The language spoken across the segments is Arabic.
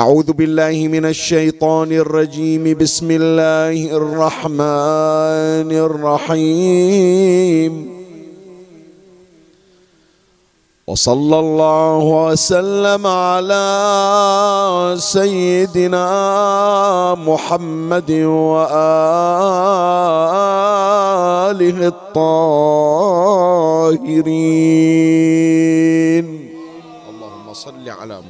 أعوذ بالله من الشيطان الرجيم. بسم الله الرحمن الرحيم. وصلى الله وسلم على سيدنا محمد وآله الطاهرين. اللهم صل على محمد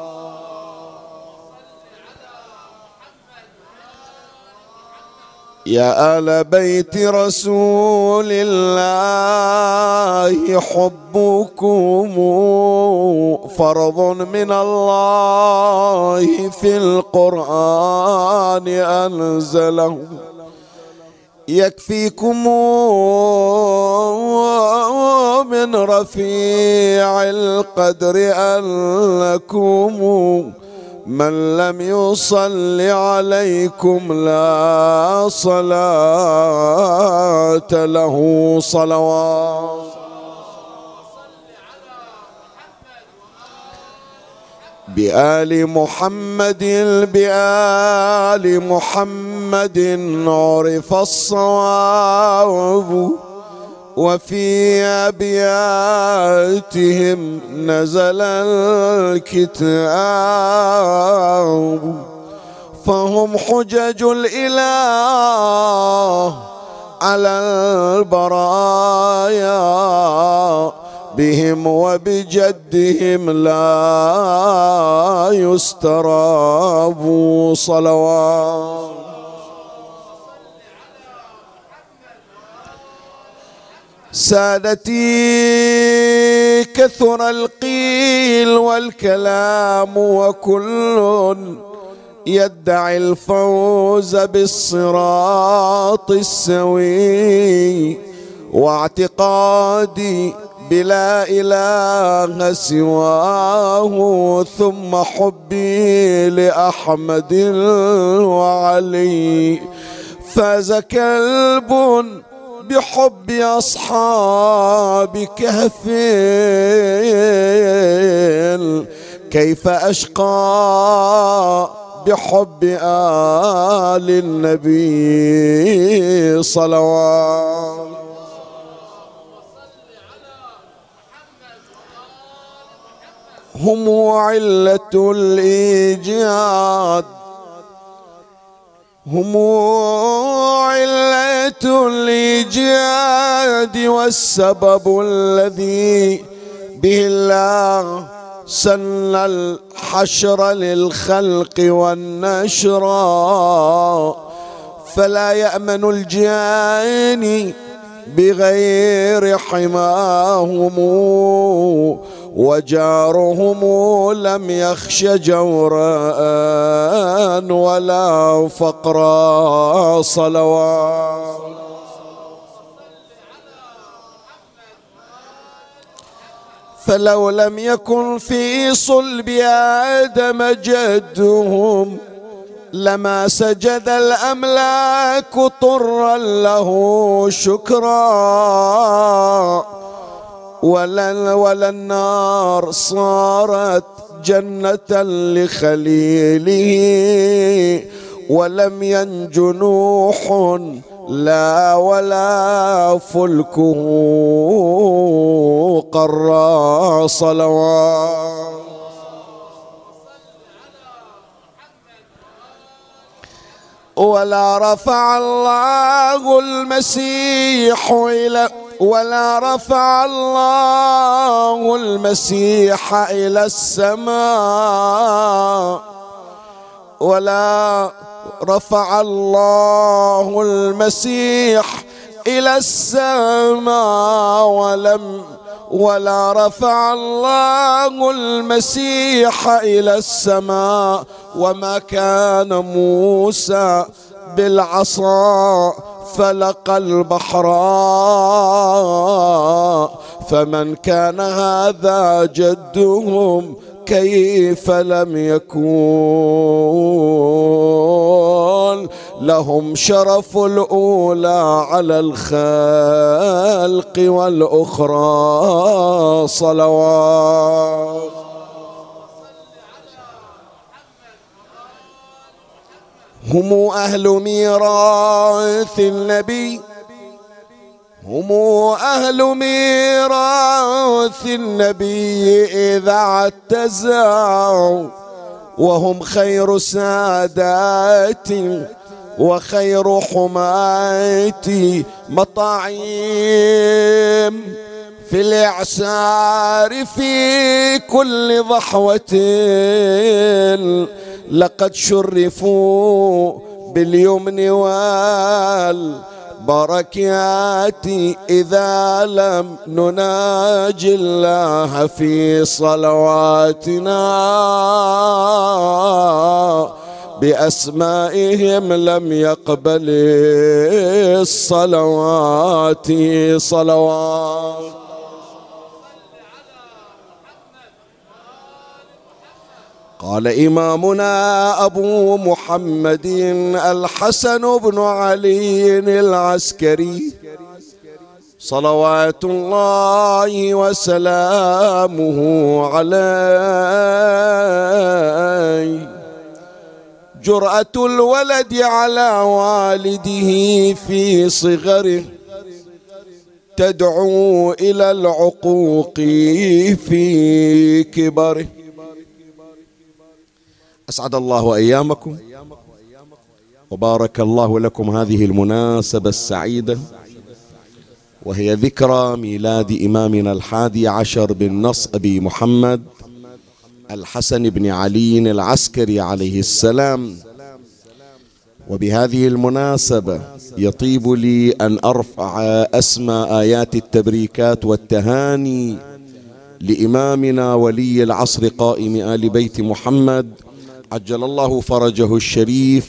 يا آل بيت رسول الله حبكم فرض من الله في القرآن أنزله. يكفيكم من رفيع القدر أنكم من لم يصل عليكم لا صلاة له صلوات. بآل محمد بآل محمد عرف الصواب. وفي أبياتهم نزل الكتاب فهم حجج الإله على البرايا بهم وبجدهم لا يستراب صلوات. سادتي كثر القيل والكلام وكل يدعي الفوز بالصراط السوي واعتقادي بلا إله سواه ثم حبي لأحمد وعلي فاز كلب بحب أصحاب كهف كيف أشقى بحب آل النبي صلوات. هم علة الإيجاد هم علة الإيجاد والسبب الذي به الله سن الحشر للخلق والنشر. فلا يأمن الجاني بغير حماهم. وجارهم لم يخش جورا ولا فقرا صلوات. فلو لم يكن في صلب آدم جدهم لما سجد الأملاك طرا له شكرا. ولا, ولا النار صارت جنة لخليله ولم ينج نوح لا ولا فلكه قرى صلوات. ولا رفع الله المسيح إلى ولا رفع الله المسيح إلى السماء. ولا رفع الله المسيح إلى السماء. ولم ولا رفع الله المسيح إلى السماء. وما كان موسى بالعصا فلق البحر فمن كان هذا جدهم كيف لم يكون لهم شرف الأولى على الخلق والأخرى صلوات هم أهل ميراث النبي. هم أهل ميراث النبي إذا اعتزوا وهم خير سادات وخير حماة مطاعيم في الإعسار في كل ضحوة لقد شرفوا باليمن وال بركات إذا لم نناجي الله في صلواتنا. بأسمائهم لم يقبل الصلوات صلوات. قال إمامنا أبو محمد الحسن بن علي العسكري صلوات الله وسلامه عليه. جرأة الولد على والده في صغره تدعو إلى العقوق في كبره. أسعد الله أيامكم وبارك الله لكم هذه المناسبة السعيدة وهي ذكرى ميلاد إمامنا الحادي عشر بالنص أبي محمد الحسن بن علي العسكري عليه السلام. وبهذه المناسبة يطيب لي أن أرفع أسمى آيات التبريكات والتهاني لإمامنا ولي العصر قائم آل بيت محمد عجل الله فرجه الشريف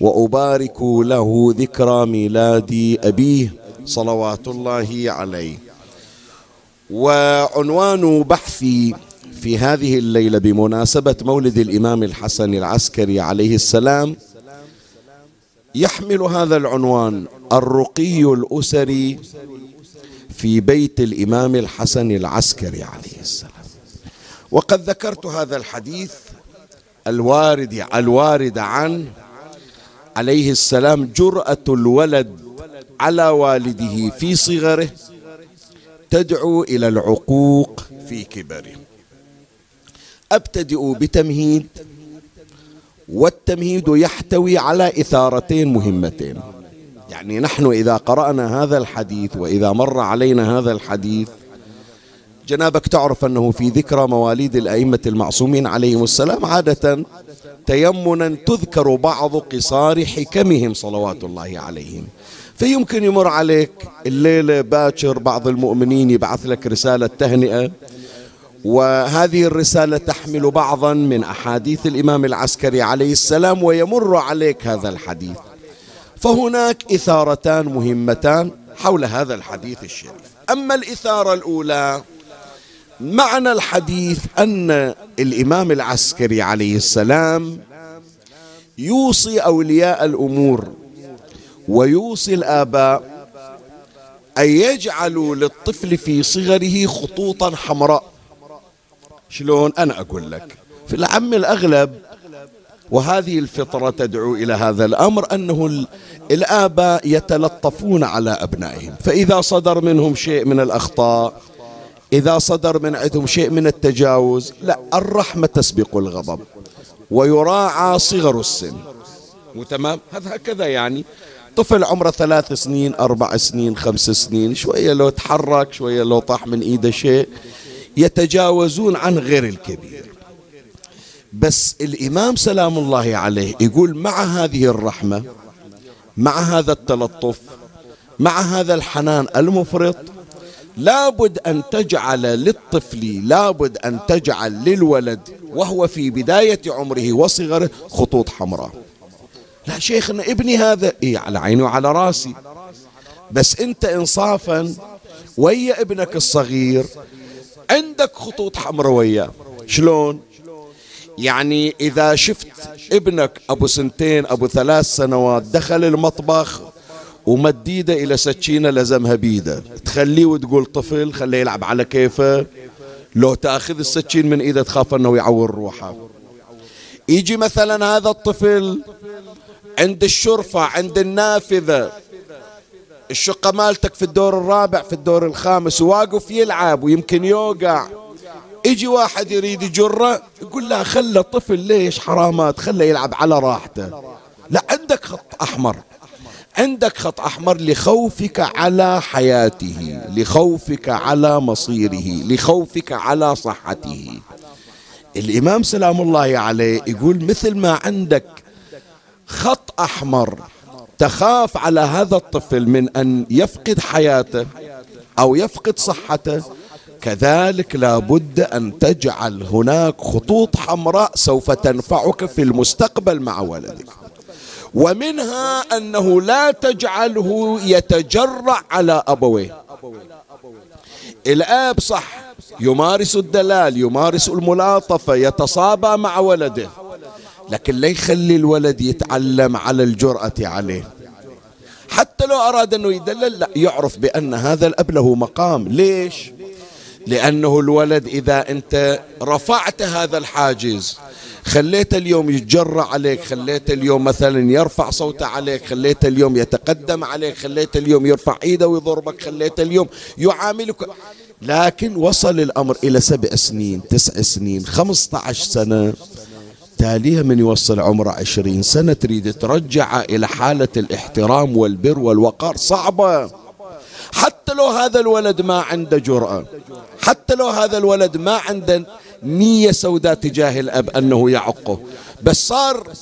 وأبارك له ذكرى ميلاد أبيه صلوات الله عليه. وعنوان بحثي في هذه الليلة بمناسبة مولد الإمام الحسن العسكري عليه السلام يحمل هذا العنوان الرقي الأسري في بيت الإمام الحسن العسكري عليه السلام. وقد ذكرت هذا الحديث الوارد الوارد عن عليه السلام جرأة الولد على والده في صغره تدعو إلى العقوق في كبره. أبتدئ بتمهيد والتمهيد يحتوي على إثارتين مهمتين. يعني نحن إذا قرأنا هذا الحديث وإذا مر علينا هذا الحديث جنابك تعرف أنه في ذكرى مواليد الأئمة المعصومين عليهم السلام عادة تيمنا تذكر بعض قصار حكمهم صلوات الله عليهم. فيمكن يمر عليك الليلة باكر بعض المؤمنين يبعث لك رسالة تهنئة وهذه الرسالة تحمل بعضا من أحاديث الإمام العسكري عليه السلام ويمر عليك هذا الحديث. فهناك إثارتان مهمتان حول هذا الحديث الشريف. أما الإثارة الأولى معنى الحديث أن الإمام العسكري عليه السلام يوصي أولياء الأمور ويوصي الآباء أن يجعلوا للطفل في صغره خطوطا حمراء. شلون؟ أنا أقول لك في العم الأغلب وهذه الفطرة تدعو إلى هذا الأمر أنه الآباء يتلطفون على أبنائهم فإذا صدر منهم شيء من الأخطاء إذا صدر من عندهم شيء من التجاوز لا الرحمة تسبق الغضب ويراعى صغر السن. وتمام هذا هكذا يعني. طفل عمره ثلاث سنين أربع سنين خمس سنين شوية لو تحرك شوية لو طاح من إيده شيء يتجاوزون عن غير الكبير. بس الإمام سلام الله عليه يقول مع هذه الرحمة مع هذا التلطف مع هذا الحنان المفرط لابد أن تجعل للطفل لابد أن تجعل للولد وهو في بداية عمره وصغره خطوط حمراء. لا شيخنا ابني هذا إيه على عيني وعلى رأسي. بس أنت إنصافا ويا ابنك الصغير عندك خطوط حمراء وياه. شلون؟ يعني إذا شفت ابنك أبو سنتين أبو ثلاث سنوات دخل المطبخ ومد ايده إلى سكينة لزمها بيده. تخليه وتقول طفل خليه يلعب على كيفه. لو تأخذ السكين من إيده تخاف إنه يعور روحه. يجي مثلا هذا الطفل عند الشرفة عند النافذة. الشقة مالتك في الدور الرابع في الدور الخامس وواقف يلعب ويمكن يوقع. يجي واحد يريد يجره يقول لا خله طفل ليش حرامات؟ خله يلعب على راحته. لا عندك خط أحمر. عندك خط أحمر لخوفك على حياته لخوفك على مصيره لخوفك على صحته. الإمام سلام الله عليه يقول مثل ما عندك خط أحمر تخاف على هذا الطفل من أن يفقد حياته أو يفقد صحته كذلك لابد أن تجعل هناك خطوط حمراء سوف تنفعك في المستقبل مع ولدك. ومنها أنه لا تجعله يتجرع على أبويه. الآب صح يمارس الدلال يمارس الملاطفة يتصابى مع ولده لكن لا يخلي الولد يتعلم على الجرأة عليه. حتى لو أراد أنه يدلل لا يعرف بأن هذا الأب له مقام. ليش؟ لأنه الولد إذا أنت رفعت هذا الحاجز خليت اليوم يتجرع عليك خليت اليوم مثلا يرفع صوته عليك خليت اليوم يتقدم عليك خليت اليوم يرفع إيده ويضربك خليت اليوم يعاملك. لكن وصل الأمر إلى سبع سنين تسع سنين خمسة عشر سنة. تاليها من يوصل عمره عشرين سنة تريد ترجع إلى حالة الاحترام والبر والوقار. صعبة. حتى لو هذا الولد ما عنده جرأة حتى لو هذا الولد ما عنده نية سوداء تجاه الأب أنه يعقه. بس صار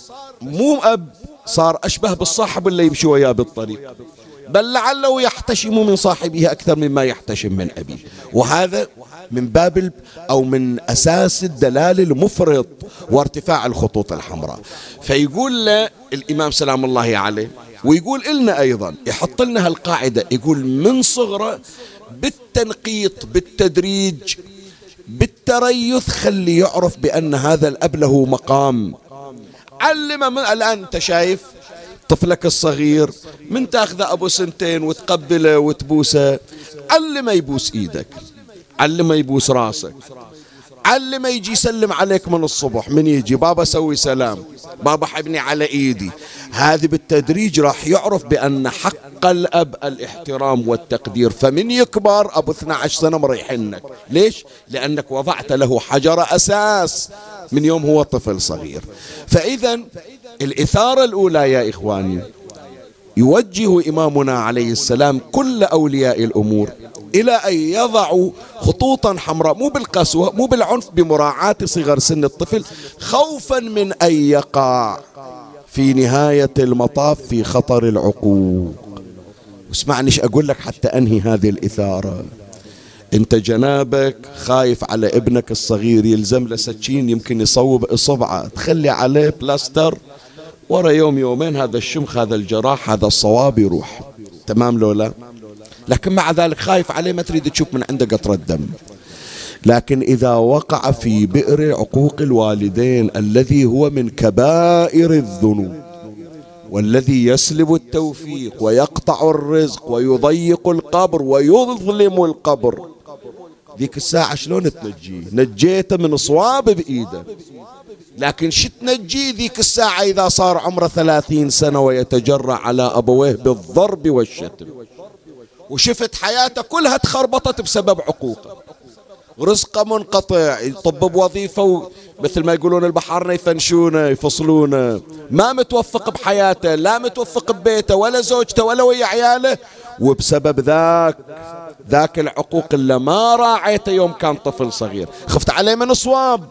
مو أب صار أشبه بالصاحب اللي يمشي وياه بالطريق. بل لعله يحتشم من صاحبه أكثر مما يحتشم من أبيه. وهذا من باب أو من أساس الدلال المفرط وارتفاع الخطوط الحمراء. فيقول له الإمام سلام الله عليه ويقول لنا أيضا يحط لنا هالقاعدة يقول من صغره بالتنقيط بالتدريج بالتريث خلي يعرف بأن هذا الأب له مقام. علم من الآن أنت شايف طفلك الصغير من تاخذ أبو سنتين وتقبله وتبوسه علمه يبوس إيدك. علمه يبوس راسك. علمه يجي يسلم عليك من الصبح من يجي بابا سوي سلام بابا حبني على إيدي. هذه بالتدريج راح يعرف بأن حق الأب الاحترام والتقدير. فمن يكبر أبو 12 سنة مريحنك. ليش؟ لأنك وضعت له حجر أساس. من يوم هو طفل صغير. فاذا الإثارة الأولى يا إخواني يوجه إمامنا عليه السلام كل أولياء الأمور. إلى أن يضعوا خطوطا حمراء مو بالقسوة مو بالعنف بمراعاة صغر سن الطفل خوفا من أن يقع في نهاية المطاف في خطر العقوق. اسمعني إيش أقول لك حتى أنهي هذه الإثارة. أنت جنابك خايف على ابنك الصغير يلزم له سكين يمكن يصوب إصبعه. تخلي عليه بلاستر ورا يوم يومين هذا الشمخ هذا الجراح هذا الصواب يروح. تمام لولا لكن مع ذلك خايف عليه ما تريد تشوف من عنده قطرة دم. لكن إذا وقع في بئر عقوق الوالدين الذي هو من كبائر الذنوب والذي يسلب التوفيق ويقطع الرزق ويضيق القبر ويظلم القبر ذيك الساعة شلون تنجيه؟ نجيته من صواب بإيده. لكن شو تنجيه ذيك الساعة إذا صار عمره ثلاثين سنة ويتجرع على أبويه بالضرب والشتم. وشفت حياته كلها تخربطت بسبب عقوقه. رزقه منقطع يطب بوظيفة مثل ما يقولون البحارنا يفنشونه يفصلونه. ما متوفق بحياته لا متوفق ببيته ولا زوجته ولا ويا عياله. وبسبب ذاك ذاك العقوق اللي ما راعيته يوم كان طفل صغير. خفت عليه من صواب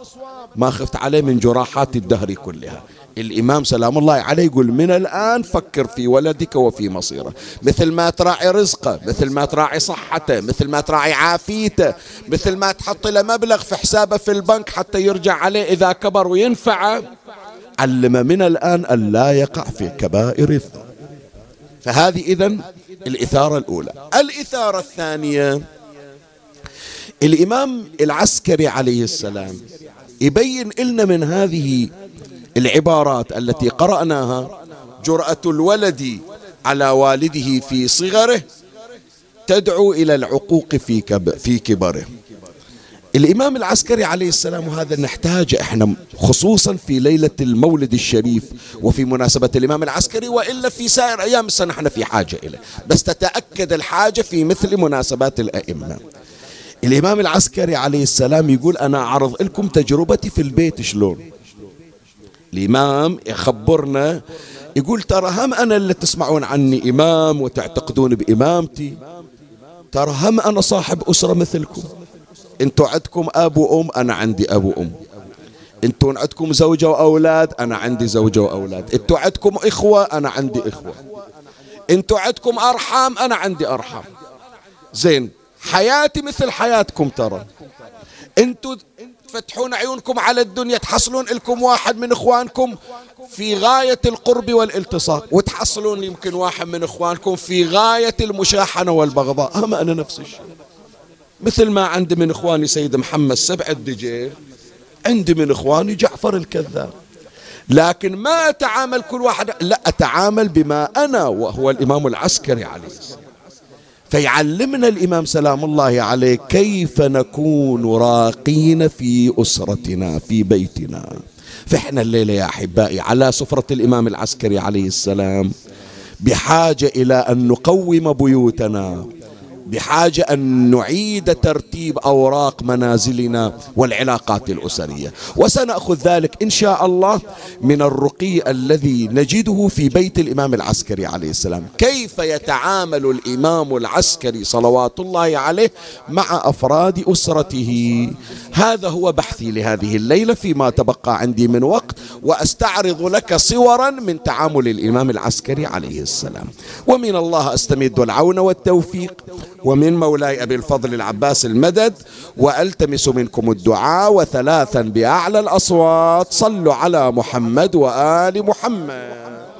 ما خفت عليه من جراحات الدهر كلها. الإمام سلام الله عليه يقول من الآن فكر في ولدك وفي مصيره. مثل ما تراعي رزقه مثل ما تراعي صحته مثل ما تراعي عافيته مثل ما تحط له مبلغ في حسابه في البنك حتى يرجع عليه إذا كبر وينفعه علم من الآن أن لا يقع في كبائر الذنوب فهذه إذن الإثارة الأولى. الإثارة الثانية الإمام العسكري عليه السلام يبين لنا من هذه العبارات التي قرأناها جرأة الولد على والده في صغره تدعو إلى العقوق في, في كبره. الإمام العسكري عليه السلام وهذا نحتاج إحنا خصوصا في ليلة المولد الشريف وفي مناسبة الإمام العسكري وإلا في سائر أيام السنة إحنا في حاجة إليه. بس تتأكد الحاجة في مثل مناسبات الأئمة. الإمام العسكري عليه السلام يقول أنا أعرض لكم تجربتي في البيت شلون. الإمام يخبرنا يقول ترى هم أنا اللي تسمعون عني إمام وتعتقدون بإمامتي. ترى هم أنا صاحب أسرة مثلكم. أنتوا عندكم أب وأم أنا عندي أب وأم. أنتوا عندكم زوجة وأولاد أنا عندي زوجة وأولاد. أنتوا عندكم إخوة أنا عندي إخوة. أنتوا عندكم أرحام أنا عندي أرحام. زين حياتي مثل حياتكم ترى. أنتوا تفتحون عيونكم على الدنيا تحصلون لكم واحد من اخوانكم في غاية القرب والالتصاق. وتحصلون يمكن واحد من اخوانكم في غاية المشاحنة والبغضاء. أما أنا نفس الشيء. مثل ما عندي من إخواني سيد محمد سبع الدجيل عندي من إخواني جعفر الكذاب. لكن ما أتعامل كل واحد لا أتعامل بما أنا وهو الإمام العسكري عليه. السلام فيعلمنا الإمام سلام الله عليه كيف نكون راقين في أسرتنا في بيتنا. فإحنا الليلة يا أحبائي على سفرة الإمام العسكري عليه السلام بحاجة إلى أن نقوم بيوتنا. بحاجة أن نعيد ترتيب أوراق منازلنا والعلاقات الأسرية. وسنأخذ ذلك إن شاء الله من الرقي الذي نجده في بيت الإمام العسكري عليه السلام. كيف يتعامل الإمام العسكري صلوات الله عليه مع أفراد أسرته؟ هذا هو بحثي لهذه الليلة فيما تبقى عندي من وقت وأستعرض لك صورا من تعامل الإمام العسكري عليه السلام. ومن الله أستمد العون والتوفيق. ومن مولاي أبي الفضل العباس المدد وألتمس منكم الدعاء وثلاثا بأعلى الأصوات. صلوا على محمد وآل محمد.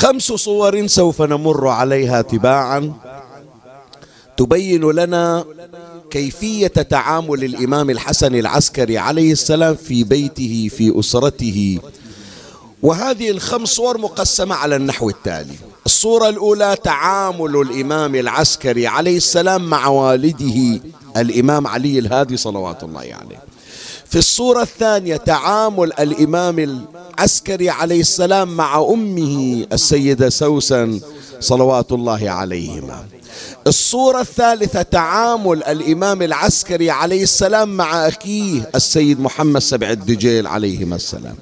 خمس صور سوف نمر عليها تباعا. تبين لنا كيفية تعامل الإمام الحسن العسكري عليه السلام في بيته في أسرته. وهذه الخمس صور مقسمة على النحو التالي. الصورة الأولى تعامل الإمام العسكري عليه السلام مع والده الإمام علي الهادي صلوات الله عليه. في الصورة الثانية تعامل الإمام العسكري عليه السلام مع أمه السيدة سوسن صلوات الله عليهما. الصورة الثالثة تعامل الإمام العسكري عليه السلام مع أخيه السيد محمد سبع الدجيل عليهما السلام.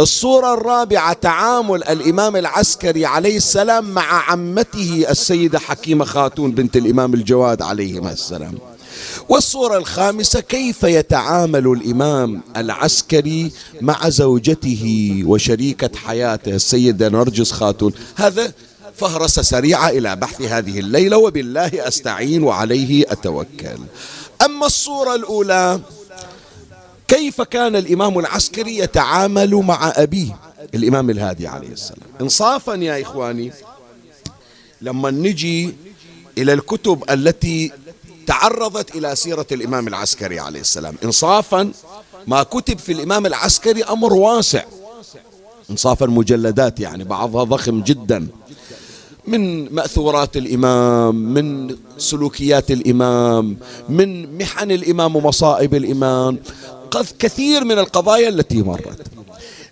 الصورة الرابعة تعامل الإمام العسكري عليه السلام مع عمته السيدة حكيمة خاتون بنت الإمام الجواد عليهما السلام. والصورة الخامسة كيف يتعامل الإمام العسكري مع زوجته وشريكة حياته السيدة نرجس خاتون؟ هذا فهرسة سريعة إلى بحث هذه الليلة وبالله أستعين وعليه أتوكل. أما الصورة الأولى كيف كان الإمام العسكري يتعامل مع أبيه؟ الإمام الهادي عليه السلام. إنصافا يا إخواني لما نجي إلى الكتب التي تعرضت إلى سيرة الإمام العسكري عليه السلام. إنصافا ما كتب في الإمام العسكري أمر واسع. إنصافا مجلدات يعني بعضها ضخم جدا. من مأثورات الإمام من سلوكيات الإمام من محن الإمام ومصائب الإمام. كثير من القضايا التي مرت.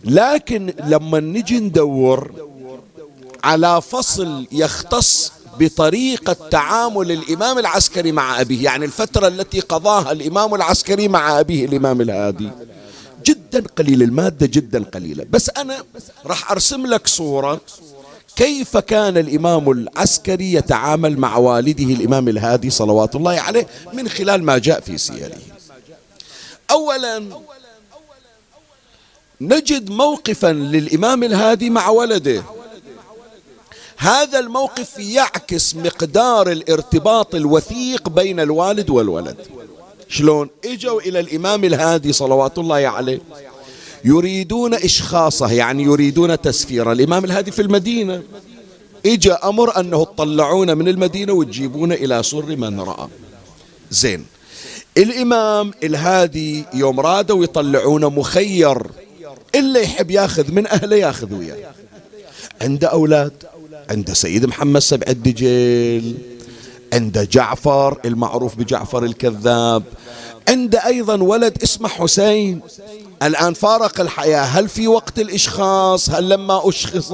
لكن لما نجي ندور على فصل يختص بطريقة تعامل الإمام العسكري مع أبيه يعني الفترة التي قضاها الإمام العسكري مع أبيه الإمام الهادي. جدا قليل المادة جدا قليلة بس أنا راح أرسم لك صورة كيف كان الإمام العسكري يتعامل مع والده الإمام الهادي صلوات الله عليه من خلال ما جاء في سيره. أولا نجد موقفا للإمام الهادي مع ولده. هذا الموقف يعكس مقدار الارتباط الوثيق بين الوالد والولد. شلون؟ إجوا إلى الإمام الهادي صلوات الله عليه. يريدون إشخاصه يعني يريدون تسفيره. الإمام الهادي في المدينة. اجى أمر أنه تطلعون من المدينة وتجيبون إلى سر من رأى. زين. الإمام الهادي يوم رادوا يطلعونه مخير. إلا يحب ياخذ من أهله ياخذ وياه. عنده أولاد. عنده سيد محمد سبع الدجيل عنده جعفر المعروف بجعفر الكذاب عنده أيضا ولد اسمه حسين. الآن فارق الحياة هل في وقت الإشخاص؟ هل لما أشخص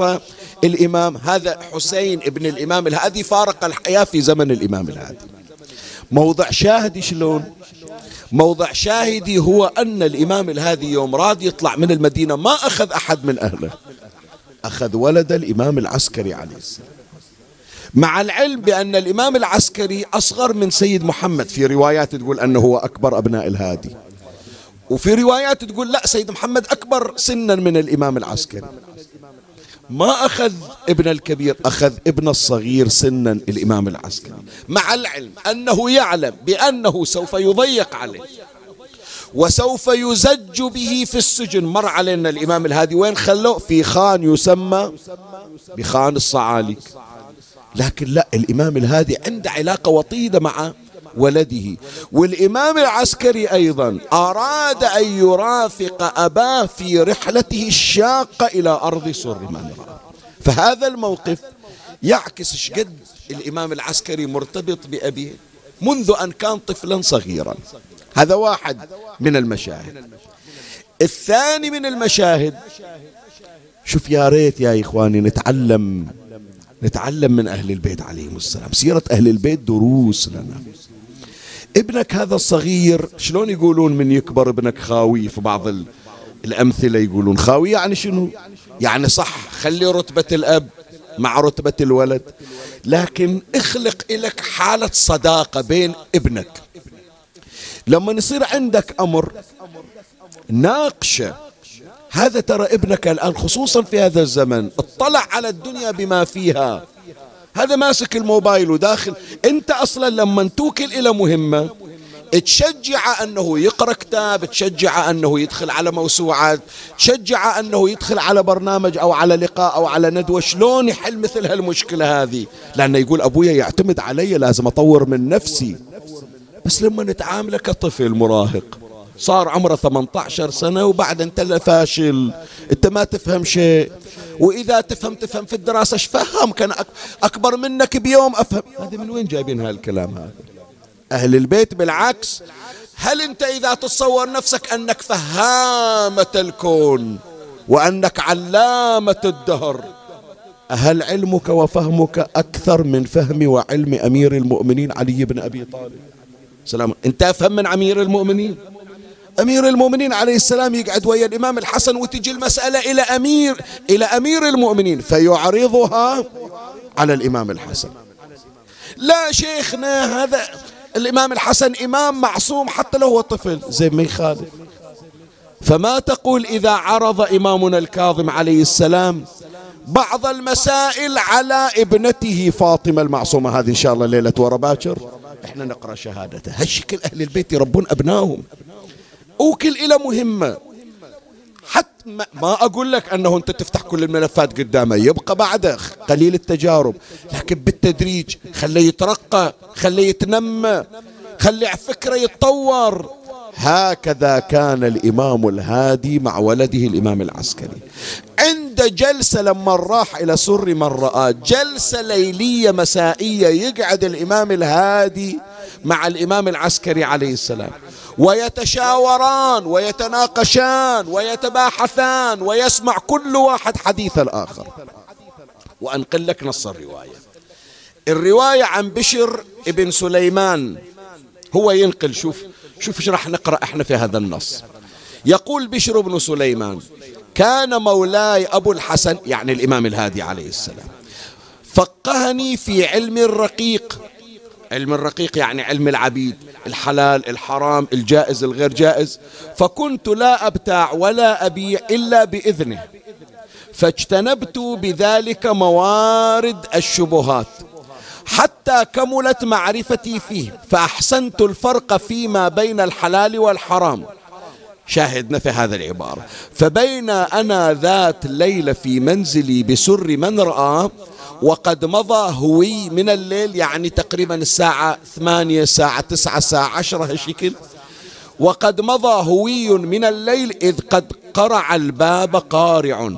الإمام هذا حسين ابن الإمام الهادي فارق الحياة في زمن الإمام الهادي؟ موضع شاهدي شلون؟ موضع شاهدي هو أن الإمام الهادي يوم راد يطلع من المدينة ما أخذ أحد من أهله. أخذ ولد الإمام العسكري عليه السلام. مع العلم بأن الإمام العسكري أصغر من سيد محمد في روايات تقول أنه هو أكبر أبناء الهادي. وفي روايات تقول لا سيد محمد أكبر سنا من الإمام العسكري. ما أخذ ابن الكبير أخذ ابن الصغير سنا الإمام العسكري. مع العلم أنه يعلم بأنه سوف يضيق عليه. وسوف يزج به في السجن. مر علينا الإمام الهادي. وين خلوه في خان يسمى بخان الصعاليك. لكن لا الإمام الهادي عنده علاقة وطيدة مع ولده. والإمام العسكري أيضا أراد أن يرافق أباه في رحلته الشاقة إلى أرض سر من فهذا الموقف يعكس شقد الإمام العسكري مرتبط بأبيه منذ أن كان طفلا صغيرا. هذا واحد من المشاهد. الثاني من المشاهد شوف يا ريت يا إخواني نتعلم نتعلم من أهل البيت عليهم السلام. سيرة أهل البيت دروس لنا. ابنك هذا الصغير شلون يقولون من يكبر ابنك خاوي؟ في بعض الأمثلة يقولون خاوي يعني شنو؟ يعني صح خلي رتبة الأب مع رتبة الولد. لكن اخلق لك حالة صداقة بين ابنك. لما يصير عندك أمر ناقشه هذا ترى ابنك الآن خصوصا في هذا الزمن اطلع على الدنيا بما فيها. هذا ماسك الموبايل وداخل. أنت أصلا لما توكل إلى مهمة تشجع أنه يقرأ كتاب تشجع أنه يدخل على موسوعات تشجع أنه يدخل على برنامج أو على لقاء أو على ندوة. شلون يحل مثل هالمشكلة هذه؟ لأنه يقول أبويا يعتمد علي لازم أطور من نفسي. بس لما نتعامل كطفل مراهق صار عمره 18 سنة وبعد انت فاشل. انت ما تفهم شيء. وإذا تفهم تفهم في الدراسة إيش فهم كان أكبر منك بيوم أفهم. هذه من وين جايبين هالكلام هذا؟ أهل البيت بالعكس. هل أنت إذا تتصور نفسك أنك فهامة الكون وأنك علامة الدهر هل علمك وفهمك أكثر من فهم وعلم أمير المؤمنين علي بن أبي طالب؟ سلام انت افهم من أمير المؤمنين. أمير المؤمنين عليه السلام يقعد ويا الإمام الحسن وتجي المسألة إلى أمير إلى أمير المؤمنين فيعرضها على الإمام الحسن. لا شيخنا هذا الإمام الحسن إمام معصوم حتى لو هو طفل. زي ما يخالف فما تقول إذا عرض إمامنا الكاظم عليه السلام بعض المسائل على ابنته فاطمة المعصومة. هذه إن شاء الله ليلة ورا باكر إحنا نقرأ شهادته هالشكل أهل البيت يربون أبنائهم؟ وكل إلى مهمة. حتى ما أقول لك أنه أنت تفتح كل الملفات قدامه يبقى بعده قليل التجارب. لكن بالتدريج خليه يترقى خليه يتنمى خلي فكرة يتطور. هكذا كان الإمام الهادي مع ولده الإمام العسكري. عند جلسة لما راح إلى سر من رآه جلسة ليلية مسائية يقعد الإمام الهادي مع الإمام العسكري عليه السلام. ويتشاوران ويتناقشان ويتباحثان ويسمع كل واحد حديث الآخر. وأنقل لك نص الرواية. الرواية عن بشر ابن سليمان. هو ينقل شوف شوف إيش راح نقرأ إحنا في هذا النص. يقول بشر بن سليمان كان مولاي أبو الحسن يعني الإمام الهادي عليه السلام فقهني في علم الرقيق. علم الرقيق يعني علم العبيد الحلال الحرام الجائز الغير جائز. فكنت لا أبتاع ولا أبيع إلا بإذنه فاجتنبت بذلك موارد الشبهات. حتى كملت معرفتي فيه فأحسنت الفرق فيما بين الحلال والحرام. شاهدنا في هذا العبارة. فبين أنا ذات ليلة في منزلي بسر من رأى وقد مضى هوي من الليل يعني تقريبا الساعة ثمانية ساعة تسعة ساعة عشرة هالشكل. وقد مضى هوي من الليل إذ قد قرع الباب قارع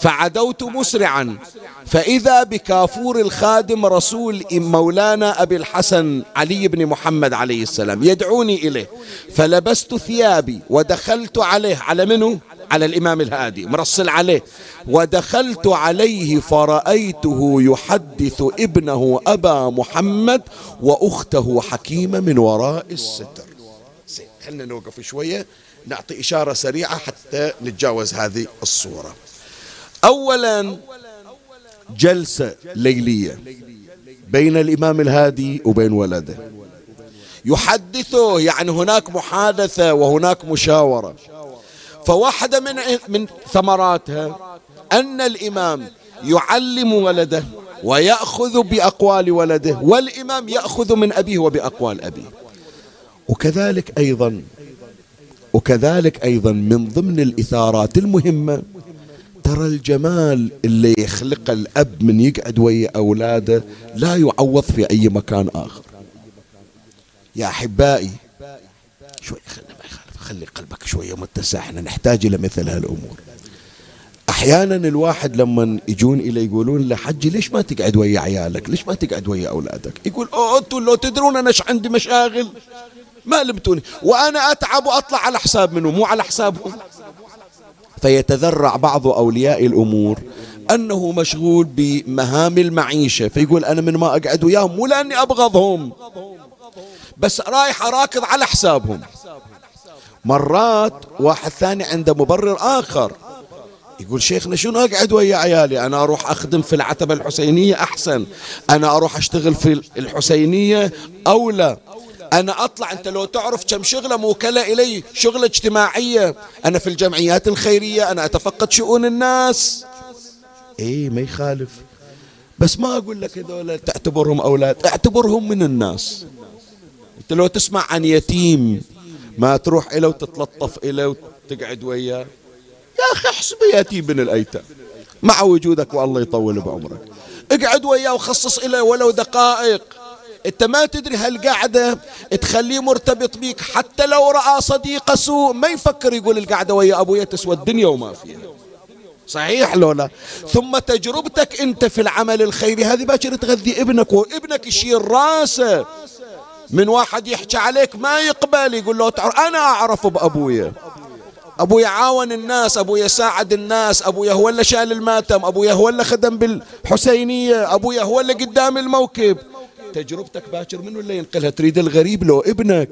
فعدوت مسرعا. فإذا بكافور الخادم رسول مولانا أبي الحسن علي بن محمد عليه السلام يدعوني إليه. فلبست ثيابي ودخلت عليه على منه على الإمام الهادي مرسل عليه. ودخلت عليه فرأيته يحدث ابنه أبا محمد وأخته حكيمة من وراء الستر. خلنا نوقف شوية نعطي إشارة سريعة حتى نتجاوز هذه الصورة. أولا جلسة ليلية بين الإمام الهادي وبين ولده. يحدثه يعني هناك محادثة وهناك مشاورة. فواحدة من من ثمراتها أن الإمام يعلم ولده ويأخذ بأقوال ولده والإمام يأخذ من أبيه وبأقوال أبيه. وكذلك أيضا وكذلك أيضا من ضمن الإثارات المهمة ترى الجمال اللي يخلق الأب من يقعد ويا أولاده لا يعوض في أي مكان آخر. يا أحبائي شوي خلي ما يخالف خلي قلبك شوية متسع إحنا نحتاج إلى مثل هالأمور. أحيانا الواحد لما يجون إلى يقولون له حجي ليش ما تقعد ويا عيالك؟ ليش ما تقعد ويا أولادك؟ يقول أوه أنتوا لو تدرون أنا عندي مشاغل؟ ما لبتوني وأنا أتعب وأطلع على حساب منه مو على حسابهم. فيتذرع بعض أولياء الأمور أنه مشغول بمهام المعيشة فيقول أنا من ما أقعد وياهم مو لأني أبغضهم بس رايح أراكض على حسابهم. مرات واحد ثاني عنده مبرر آخر يقول شيخنا شنو أقعد ويا عيالي؟ أنا أروح أخدم في العتبة الحسينية أحسن أنا أروح أشتغل في الحسينية أولى. أنا أطلع أنت لو تعرف كم شغلة موكلة إلي شغلة اجتماعية. أنا في الجمعيات الخيرية أنا أتفقد شؤون الناس. إيه ما يخالف. بس ما أقول لك هذول تعتبرهم أولاد اعتبرهم من الناس. أنت لو تسمع عن يتيم ما تروح إليه وتتلطف إليه وتقعد وياه. يا أخي احسب يتيم من الأيتام. مع وجودك والله يطول بعمرك. اقعد وياه وخصص إليه ولو دقائق. انت ما تدري هالقعدة تخليه مرتبط بيك حتى لو رأى صديق سوء ما يفكر يقول القعدة ويا أبويا تسوى الدنيا وما فيها. صحيح لولا ثم تجربتك انت في العمل الخيري هذه باكر تغذي ابنك وابنك يشيل راسه. من واحد يحكي عليك ما يقبل يقول له أنا أعرف بأبويا. أبويا عاون الناس أبويا ساعد الناس أبويا هو اللي شال الماتم أبويا هو اللي خدم بالحسينية أبويا هو اللي قدام الموكب. تجربتك باكر منه اللي ينقلها؟ تريد الغريب لو ابنك.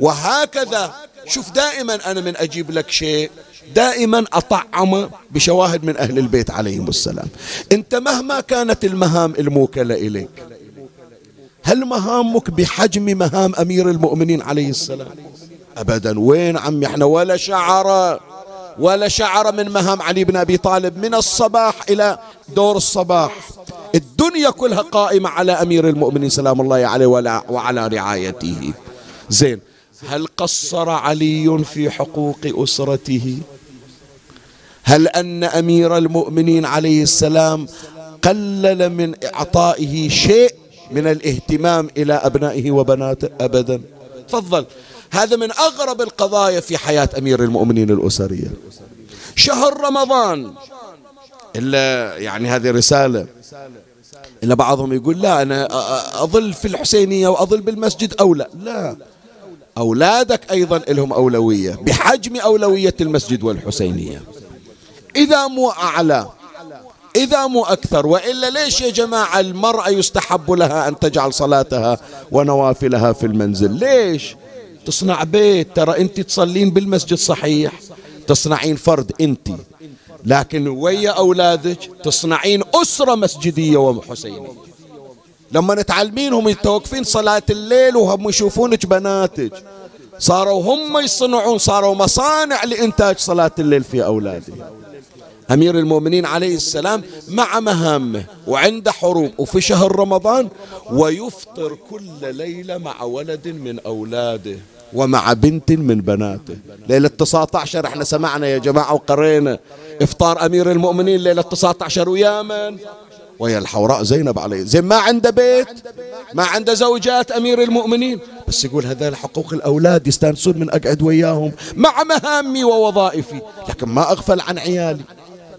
وهكذا. شوف دائما أنا من أجيب لك شيء. دائما أطعم بشواهد من أهل البيت عليهم السلام. أنت مهما كانت المهام الموكلة إليك هل مهامك بحجم مهام أمير المؤمنين عليه السلام؟ أبدا. وين عمي؟ إحنا ولا شعرة ولا شعر من مهام علي بن أبي طالب. من الصباح إلى دور الصباح. الدنيا كلها قائمة على أمير المؤمنين سلام الله عليه وعلى رعايته. زين هل قصر علي في حقوق أسرته؟ هل أن أمير المؤمنين عليه السلام قلل من إعطائه شيء من الاهتمام إلى أبنائه وبناته؟ أبدا. تفضل. هذا من أغرب القضايا في حياة أمير المؤمنين الأسرية. شهر رمضان. إلا يعني هذه رسالة. إلا بعضهم يقول لا أنا أظل في الحسينية وأظل بالمسجد أو لا لا. أولادك أيضا لهم أولوية بحجم أولوية المسجد والحسينية. إذا مو أعلى إذا مو أكثر وإلا ليش يا جماعة المرأة يستحب لها أن تجعل صلاتها ونوافلها في المنزل؟ ليش؟ تصنع بيت ترى أنت تصلين بالمسجد صحيح تصنعين فرد أنت. لكن ويا أولادك تصنعين أسرة مسجدية وحسينية لما تعلمينهم يتوقفين صلاة الليل وهم يشوفونك بناتك. صاروا هم يصنعون صاروا مصانع لإنتاج صلاة الليل في أولادهم. أمير المؤمنين عليه السلام مع مهامه وعند حروب. وفي شهر رمضان ويفطر كل ليلة مع ولد من أولاده ومع بنت من بناته. ليلة 19 إحنا سمعنا يا جماعة وقرينا. إفطار أمير المؤمنين ليلة 19 ويا من ويا الحوراء زينب عليه زين ما عنده بيت ما عنده زوجات أمير المؤمنين. بس يقول هذا حقوق الأولاد يستانسون من أقعد وياهم مع مهامي ووظائفي. لكن ما أغفل عن عيالي.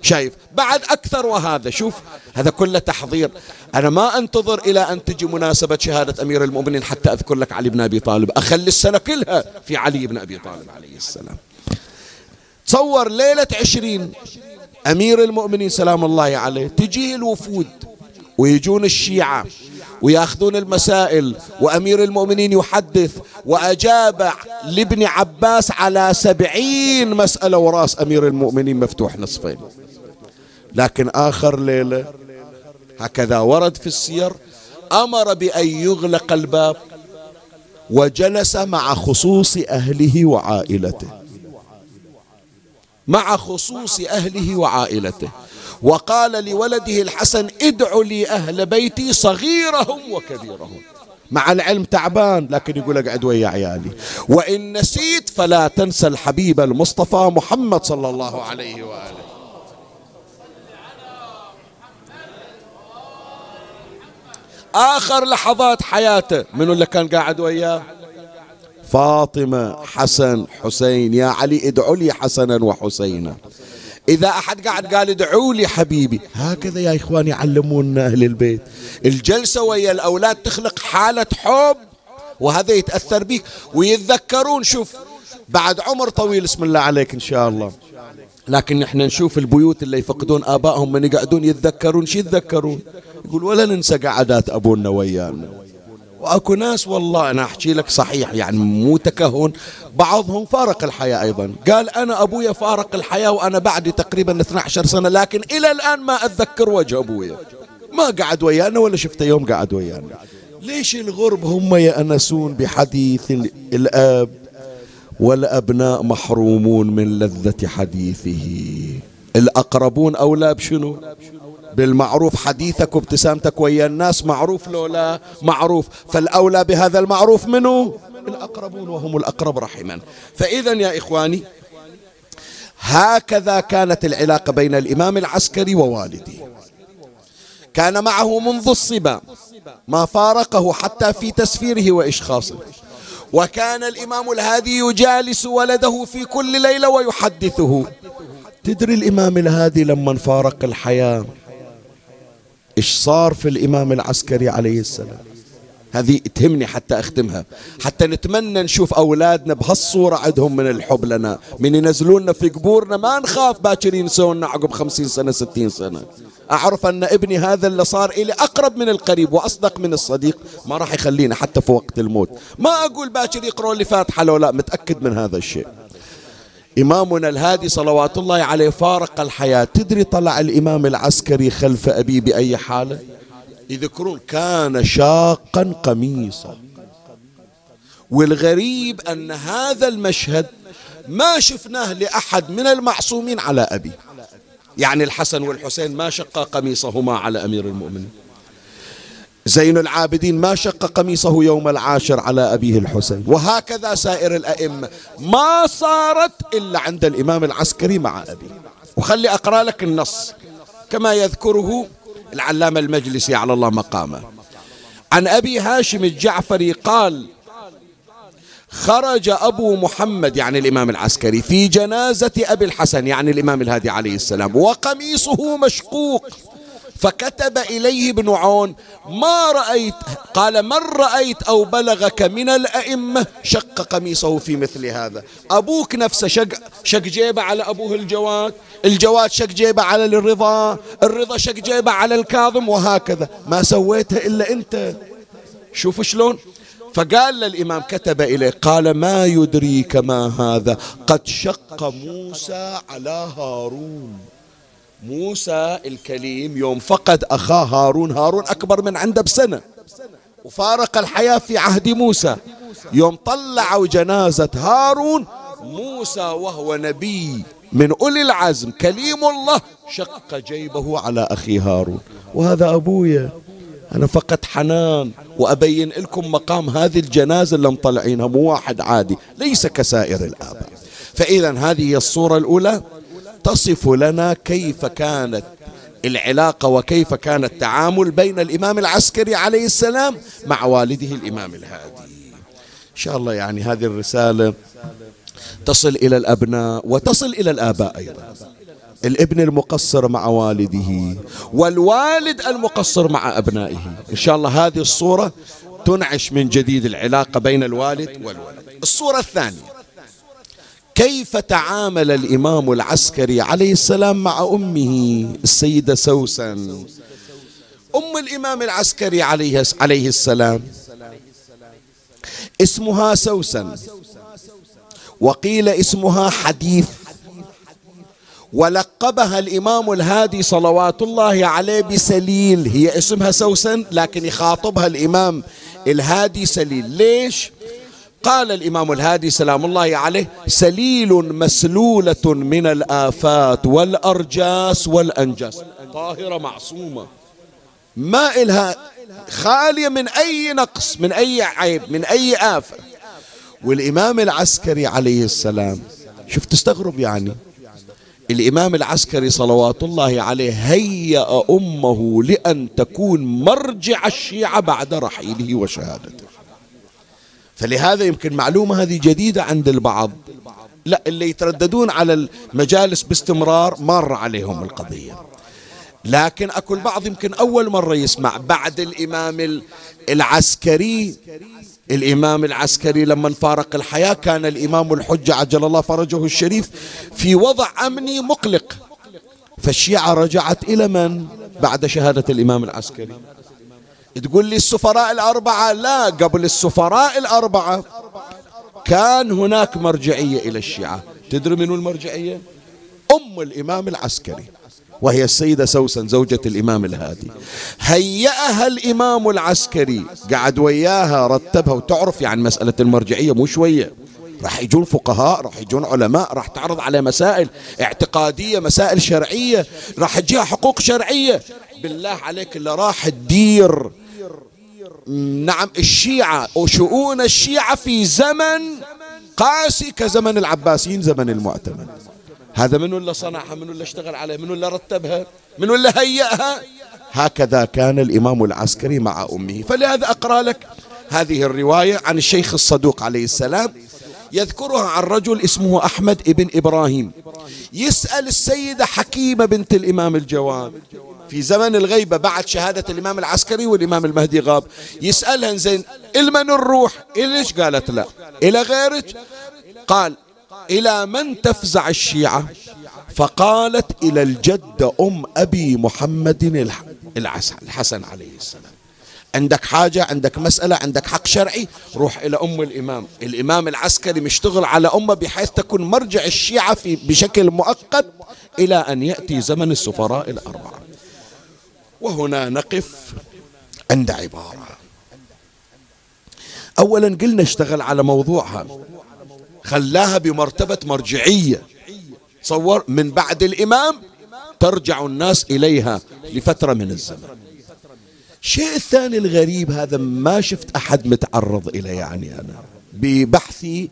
شايف بعد أكثر وهذا. شوف هذا كله تحضير. أنا ما أنتظر إلى أن تجي مناسبة شهادة أمير المؤمنين حتى أذكر لك علي بن أبي طالب. أخلي السنة كلها في علي بن أبي طالب عليه السلام. تصور ليلة عشرين. أمير المؤمنين سلام الله عليه تجيه الوفود ويجون الشيعة وياخذون المسائل وأمير المؤمنين يحدث وأجاب لابن عباس على سبعين مسألة وراس أمير المؤمنين مفتوح نصفين. لكن آخر ليلة هكذا ورد في السير أمر بأن يغلق الباب وجلس مع خصوص أهله وعائلته. مع خصوص أهله وعائلته. وقال لولده الحسن ادع لي أهل بيتي صغيرهم وكبيرهم. مع العلم تعبان لكن يقول اقعد ويا عيالي. وإن نسيت فلا تنسى الحبيب المصطفى محمد صلى الله عليه وآله. آخر لحظات حياته منو اللي كان قاعد وياه؟ فاطمة حسن حسين. يا علي ادعوا لي حسنا وحسينا. إذا أحد قاعد قال ادعوا لي حبيبي هكذا يا إخواني يعلمونا أهل البيت. الجلسة ويا الأولاد تخلق حالة حب وهذا يتأثر بك ويتذكرون شوف بعد عمر طويل اسم الله عليك إن شاء الله. لكن إحنا نشوف البيوت اللي يفقدون آبائهم من يقعدون يتذكرون شو يتذكرون؟ يقول ولا ننسى قعدات أبونا ويانا وأكو ناس والله أنا أحكي لك صحيح يعني مو تكهن. بعضهم فارق الحياة أيضا. قال أنا أبويا فارق الحياة وأنا بعدي تقريبا 12 سنة لكن إلى الآن ما أتذكر وجه أبويا. ما قعد ويانا ولا شفته يوم قعد ويانا. ليش الغرب هم يأنسون بحديث الآب والأبناء محرومون من لذة حديثه؟ الأقربون اولى بشنو بالمعروف حديثك وابتسامتك ويا الناس معروف لو لا معروف. فالأولى بهذا المعروف منه الأقربون وهم الأقرب رحما. فإذا يا إخواني هكذا كانت العلاقة بين الإمام العسكري ووالده كان معه منذ الصبا ما فارقه حتى في تسفيره وإشخاصه. وكان الإمام الهادي يجالس ولده في كل ليلة ويحدثه. تدري الإمام الهادي لما فارق الحياة؟ إيش صار في الإمام العسكري عليه السلام؟ هذه تهمني حتى أختمها. حتى نتمنى نشوف أولادنا بهالصورة عندهم من الحب لنا من ينزلونا في قبورنا ما نخاف باكر ينسونا عقب خمسين سنة ستين سنة. أعرف أن ابني هذا اللي صار إلي أقرب من القريب وأصدق من الصديق ما راح يخلينا حتى في وقت الموت. ما أقول باكر يقرأوا لي فاتحة لو لا متأكد من هذا الشيء. إمامنا الهادي صلوات الله عليه فارق الحياة. تدري طلع الإمام العسكري خلف أبي بأي حالة يذكرون كان شاقا قميصا. والغريب أن هذا المشهد ما شفناه لأحد من المعصومين على أبي. يعني الحسن والحسين ما شق قميصهما على أمير المؤمنين. زين العابدين ما شق قميصه يوم العاشر على أبيه الحسين. وهكذا سائر الأئمة. ما صارت إلا عند الإمام العسكري مع أبيه. وخلي أقرأ لك النص. كما يذكره العلامة المجلسي على الله مقامه. عن أبي هاشم الجعفري قال خرج أبو محمد يعني الإمام العسكري في جنازة أبي الحسن يعني الإمام الهادي عليه السلام. وقميصه مشقوق. فكتب إليه ابن عون ما رأيت قال من رأيت أو بلغك من الأئمة؟ شق قميصه في مثل هذا. أبوك نفسه شق, شق جيبه على أبوه الجواد الجواد شق جيبه على الرضا الرضا شق جيبه على الكاظم وهكذا. ما سويتها إلا أنت. شوف شلون. فقال للإمام كتب إليه قال ما يدريك ما هذا؟ قد شق موسى على هارون. موسى الكليم يوم فقد أخاه هارون. هارون أكبر من عنده بسنة. وفارق الحياة في عهد موسى. يوم طلعوا جنازة هارون موسى وهو نبي. من أولي العزم. كليم الله. شق جيبه على أخي هارون. وهذا أبويا. أنا فقط حنان. وأبين لكم مقام هذه الجنازة اللي مطلعينها مو واحد عادي ليس كسائر الآباء. فإذا هذه هي الصورة الأولى. تصف لنا كيف كانت العلاقة وكيف كان التعامل بين الإمام العسكري عليه السلام مع والده الإمام الهادي. إن شاء الله يعني هذه الرسالة تصل إلى الأبناء وتصل إلى الآباء أيضا. الابن المقصر مع والده والوالد المقصر مع أبنائه. إن شاء الله هذه الصورة تنعش من جديد العلاقة بين الوالد والولد. الصورة الثانية. كيف تعامل الإمام العسكري عليه السلام مع أمه السيدة سوسن؟ أم الإمام العسكري عليه, عليه السلام. اسمها سوسن. وقيل اسمها حديث. ولقبها الإمام الهادي صلوات الله عليه بسليل. هي اسمها سوسن لكن يخاطبها الإمام الهادي سليل. ليش؟ قال الإمام الهادي سلام الله عليه سليل مسلولة من الآفات والأرجاس والأنجاس. طاهرة معصومة. ما إلها خالية من أي نقص من أي عيب من أي آفة. والإمام العسكري عليه السلام شوف تستغرب يعني. الإمام العسكري صلوات الله عليه هيأ أمه لأن تكون مرجع الشيعة بعد رحيله وشهادته. فلهذا يمكن معلومة هذه جديدة عند البعض. لا اللي يترددون على المجالس باستمرار مر عليهم القضية. لكن أكو البعض يمكن أول مرة يسمع بعد الإمام العسكري. الإمام العسكري لما فارق الحياة كان الإمام الحجة عجل الله فرجه الشريف في وضع أمني مقلق. فالشيعة رجعت إلى من؟ بعد شهادة الإمام العسكري. تقول لي السفراء الأربعة؟ لا قبل السفراء الأربعة كان هناك مرجعية إلى الشيعة. تدري منو المرجعية؟ أم الإمام العسكري وهي السيدة سوسن زوجة الإمام الهادي. هيأها الإمام العسكري قعد وياها رتبها وتعرف يعني مسألة المرجعية مو شوية. راح يجون فقهاء راح يجون علماء راح تعرض على مسائل اعتقادية مسائل شرعية راح تجيها حقوق شرعية. بالله عليك اللي راح تدير نعم الشيعة وشؤون الشيعة في زمن قاسي كزمن العباسيين زمن المعتمد. هذا من اللي صنعها من اللي اشتغل عليها من اللي رتبها من اللي هيأها هكذا كان الإمام العسكري مع أمه. فلهذا أقرأ لك هذه الرواية عن الشيخ الصدوق عليه السلام يذكرها عن رجل اسمه أحمد ابن إبراهيم. يسأل السيدة حكيمة بنت الإمام الجواد. في زمن الغيبة بعد شهادة الإمام العسكري والإمام المهدي غاب. يسألها زين المن الروح؟ ليش قالت لا؟ إلى غيرك؟ قال إلى من تفزع الشيعة؟ فقالت إلى الجدة أم أبي محمد الحسن عليه السلام. عندك حاجة؟ عندك مسألة؟ عندك حق شرعي؟ روح إلى أم الإمام. الإمام العسكري مشتغل على أمة بحيث تكون مرجع الشيعة في بشكل مؤقت إلى أن يأتي زمن السفراء الأربعة. وهنا نقف عند عبارة. أولا قلنا اشتغل على موضوعها. خلاها بمرتبة مرجعية. تصور من بعد الإمام ترجع الناس إليها لفترة من الزمن. الشيء الثاني الغريب هذا ما شفت أحد متعرض إليه يعني أنا. ببحثي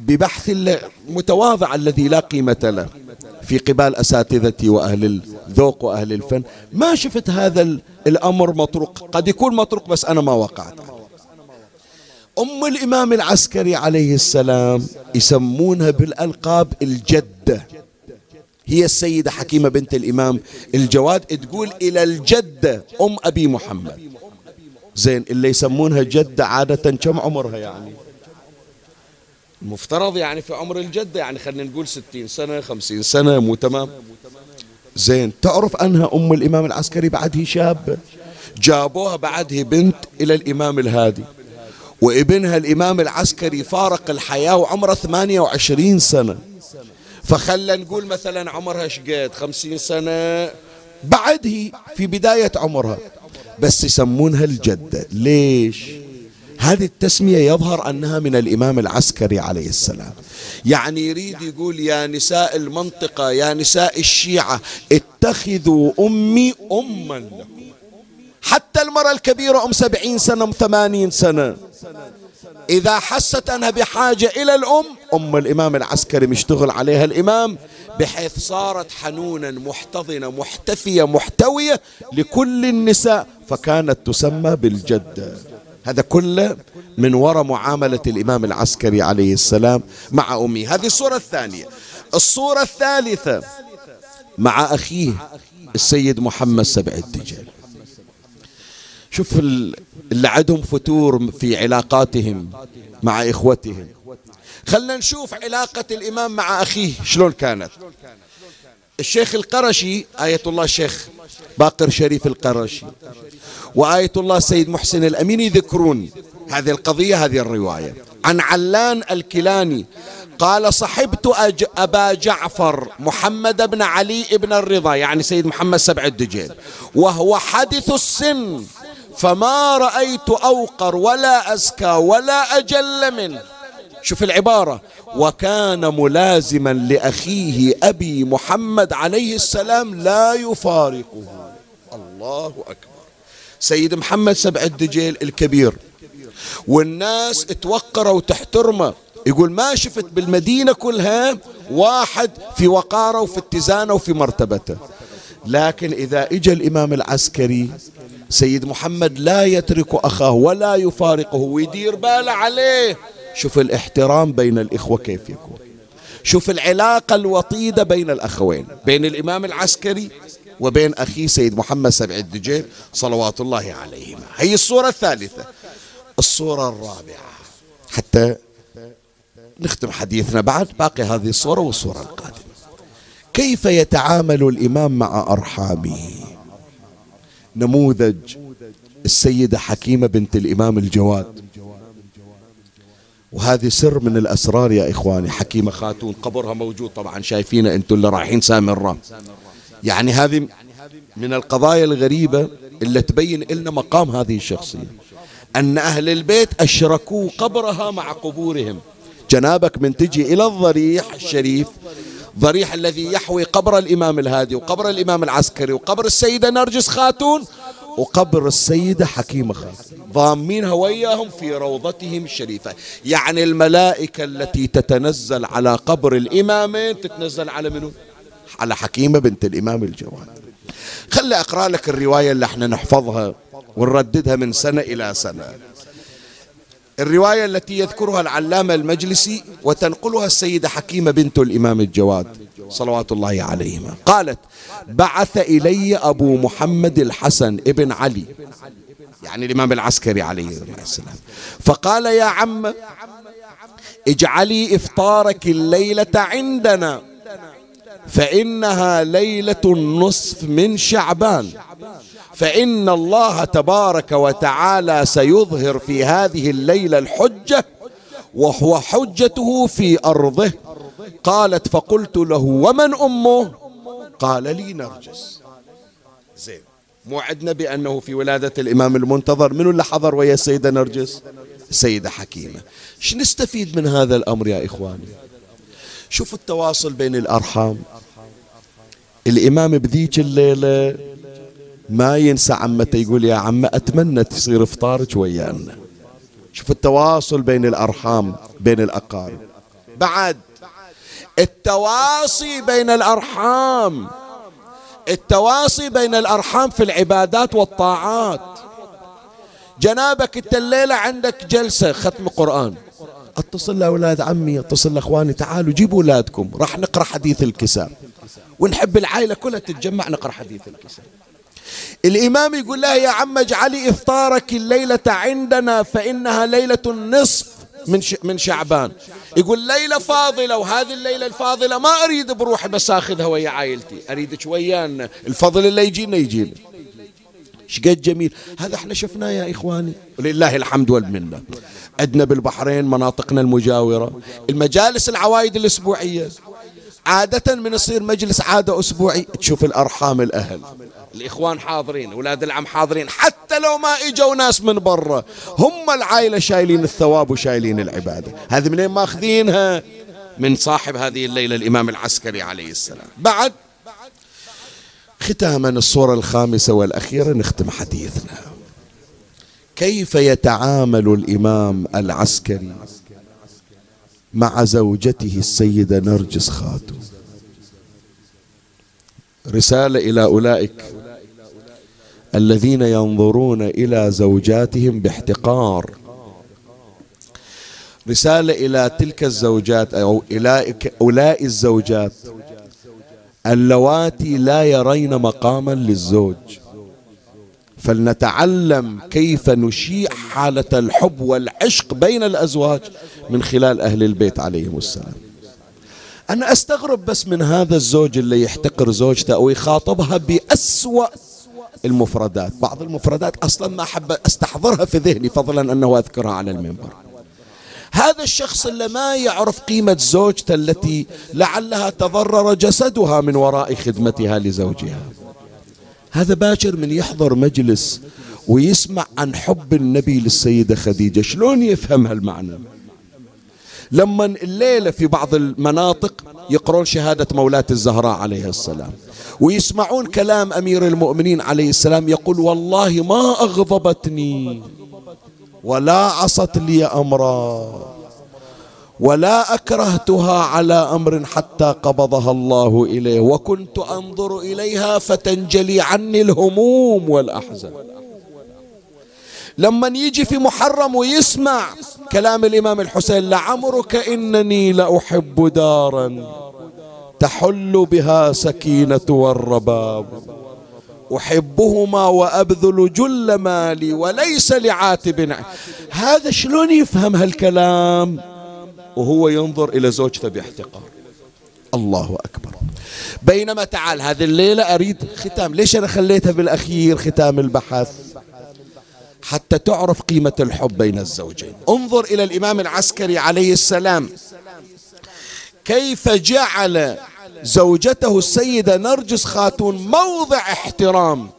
ببحث المتواضع الذي لا قيمة له في قبال أساتذتي وأهل الذوق وأهل الفن. ما شفت هذا الأمر مطروق؟ قد يكون مطروق بس أنا ما وقعت. أم الإمام العسكري عليه السلام يسمونها بالألقاب الجدة. هي السيدة حكيمة بنت الإمام الجواد تقول إلى الجدة أم أبي محمد. زين اللي يسمونها جدة عادة كم عمرها يعني؟ المفترض يعني في عمر الجدة يعني خلينا نقول ستين سنة خمسين سنة مو تمام؟ زين تعرف أنها أم الإمام العسكري بعده شابة جابوها بعده بنت إلى الإمام الهادي وابنها الإمام العسكري فارق الحياة وعمره 28 سنة. فخلى نقول مثلا عمرها شقد خمسين سنة. بعده في بداية عمرها. بس يسمونها الجدة. ليش؟ هذه التسمية يظهر أنها من الإمام العسكري عليه السلام. يعني يريد يقول يا نساء المنطقة يا نساء الشيعة اتخذوا أمي أما. لكم حتى المرأة الكبيرة أم سبعين سنة أم ثمانين سنة. إذا حست أنها بحاجة إلى الأم أم الإمام العسكري مشتغل عليها الإمام بحيث صارت حنونا محتضنة محتفية محتوية لكل النساء فكانت تسمى بالجدة. هذا كله من وراء معاملة الإمام العسكري عليه السلام مع أمي. هذه الصورة الثانية. الصورة الثالثة مع أخيه السيد محمد سبع الدجال. شوف اللي عندهم فتور في علاقاتهم مع إخوتهم. خلنا نشوف علاقة الإمام مع أخيه شلون كانت. الشيخ القرشي آية الله الشيخ باقر شريف القرشي. وآية الله السيد محسن الأمين يذكرون هذه القضية هذه الرواية. عن علان الكلاني قال صحبت أج أبا جعفر محمد بن علي بن الرضا يعني سيد محمد سبع الدجيل وهو حدث السن فما رأيت أوقر ولا أزكى ولا أجل منه شوف العبارة. وكان ملازما لأخيه أبي محمد عليه السلام لا يفارقه. الله أكبر. سيد محمد سبع الدجيل الكبير. والناس توقره وتحترمه يقول ما شفت بالمدينة كلها واحد في وقاره وفي اتزانه وفي مرتبته. لكن إذا إجا الإمام العسكري سيد محمد لا يترك أخاه ولا يفارقه ويدير باله عليه. شوف الإحترام بين الإخوة كيف يكون. شوف العلاقة الوطيدة بين الأخوين. بين الإمام العسكري وبين أخيه سيد محمد سبع الدجيل صلوات الله عليهما. هي الصورة الثالثة. الصورة الرابعة. حتى نختم حديثنا بعد باقي هذه الصورة والصورة القادمة. كيف يتعامل الإمام مع أرحامه؟ نموذج السيدة حكيمة بنت الإمام الجواد. وهذه سر من الأسرار يا إخواني. حكيمة خاتون قبرها موجود طبعا شايفينه أنتم اللي رايحين سامرة يعني هذه من القضايا الغريبة اللي تبين لنا مقام هذه الشخصية. أن أهل البيت أشركوا قبرها مع قبورهم. جنابك من تجي إلى الضريح الشريف. ضريح الذي يحوي قبر الإمام الهادي وقبر الإمام العسكري وقبر السيدة نرجس خاتون وقبر السيدة حكيمة خاتون. ضامينها وياهم في روضتهم الشريفة. يعني الملائكة التي تتنزل على قبر الإمامين تتنزل على منو؟ على حكيمة بنت الإمام الجواد. خلي أقرأ لك الرواية اللي إحنا نحفظها ونرددها من سنة إلى سنة. الرواية التي يذكرها العلامة المجلسي وتنقلها السيدة حكيمة بنت الإمام الجواد صلوات الله عليهما. قالت بعث إلي أبو محمد الحسن ابن علي. يعني الإمام العسكري عليه السلام. فقال يا عم اجعلي إفطارك الليلة عندنا. فإنها ليلة النصف من شعبان. فإن الله تبارك وتعالى سيظهر في هذه الليلة الحجة وهو حجته في أرضه. قالت فقلت له ومن أمه؟ قال لي نرجس. زين. موعدنا بأنه في ولادة الإمام المنتظر. من اللي حضر ويا السيدة نرجس؟ السيدة حكيمة. إيش نستفيد من هذا الأمر يا إخواني؟ شوفوا التواصل بين الأرحام. الإمام بذيك الليلة ما ينسى عمته يقول يا عم أتمنى تصير إفطارك ويانا شوف التواصل بين الأرحام بين الأقارب. بعد التواصي بين الأرحام. التواصي بين الأرحام في العبادات والطاعات. جنابك انت الليلة عندك جلسة ختم قرآن. اتصل لأولاد عمي اتصل لأخواني تعالوا جيبوا أولادكم راح نقرأ حديث الكساء. ونحب العائلة كلها تتجمع نقرأ حديث الكساء. الإمام يقول لها يا عم اجعلي إفطارك الليلة عندنا فإنها ليلة النصف من من شعبان. يقول ليلة فاضلة وهذه الليلة الفاضلة ما أريد بروحي بس أخذها ويا عائلتي. أريدك ويانا الفضل اللي يجينا يجينا. شقد جميل. هذا إحنا شفناه يا إخواني. ولله الحمد والمنة. عندنا بالبحرين مناطقنا المجاورة. المجالس العوايد الأسبوعية. عادة من يصير مجلس عادة أسبوعي. تشوف الأرحام الأهل. الإخوان حاضرين أولاد العم حاضرين. حتى لو ما إجوا ناس من برا هم العائلة شايلين الثواب وشايلين العبادة. هذه منين ماخذينها؟ من صاحب هذه الليلة الإمام العسكري عليه السلام. بعد ختاما الصورة الخامسة والأخيرة نختم حديثنا. كيف يتعامل الإمام العسكري مع زوجته السيدة نرجس خاتم؟ رسالة إلى أولئك الذين ينظرون إلى زوجاتهم باحتقار. رسالة إلى تلك الزوجات أو إلى أولئك الزوجات اللواتي لا يرين مقاما للزوج. فلنتعلم كيف نشيع حالة الحب والعشق بين الأزواج من خلال أهل البيت عليهم السلام. أنا أستغرب بس من هذا الزوج اللي يحتقر زوجته أو يخاطبها بأسوأ المفردات. بعض المفردات أصلا ما أحب أستحضرها في ذهني فضلا أنه أذكرها على المنبر. هذا الشخص اللي ما يعرف قيمة زوجته التي لعلها تضرر جسدها من وراء خدمتها لزوجها. هذا باكر من يحضر مجلس ويسمع عن حب النبي للسيدة خديجة. شلون يفهم هالمعنى؟ لما الليلة في بعض المناطق يقرون شهادة مولاة الزهراء عليه السلام. ويسمعون كلام أمير المؤمنين عليه السلام يقول والله ما أغضبتني. ولا عصت لي أمرا ولا أكرهتها على أمر حتى قبضها الله إليه وكنت أنظر إليها فتنجلي عني الهموم والأحزان. لما يجي في محرم ويسمع كلام الإمام الحسين لعمرك إنني لأحب دارا تحل بها سكينة والرباب. أحبهما وأبذل جل مالي وليس لعاتب هذا شلون يفهم هالكلام؟ وهو ينظر إلى زوجته باحتقار. الله أكبر. بينما تعال هذه الليلة أريد ختام. ليش أنا خليتها بالأخير ختام البحث؟ حتى تعرف قيمة الحب بين الزوجين. انظر إلى الإمام العسكري عليه السلام. كيف جعل زوجته السيدة نرجس خاتون موضع احترام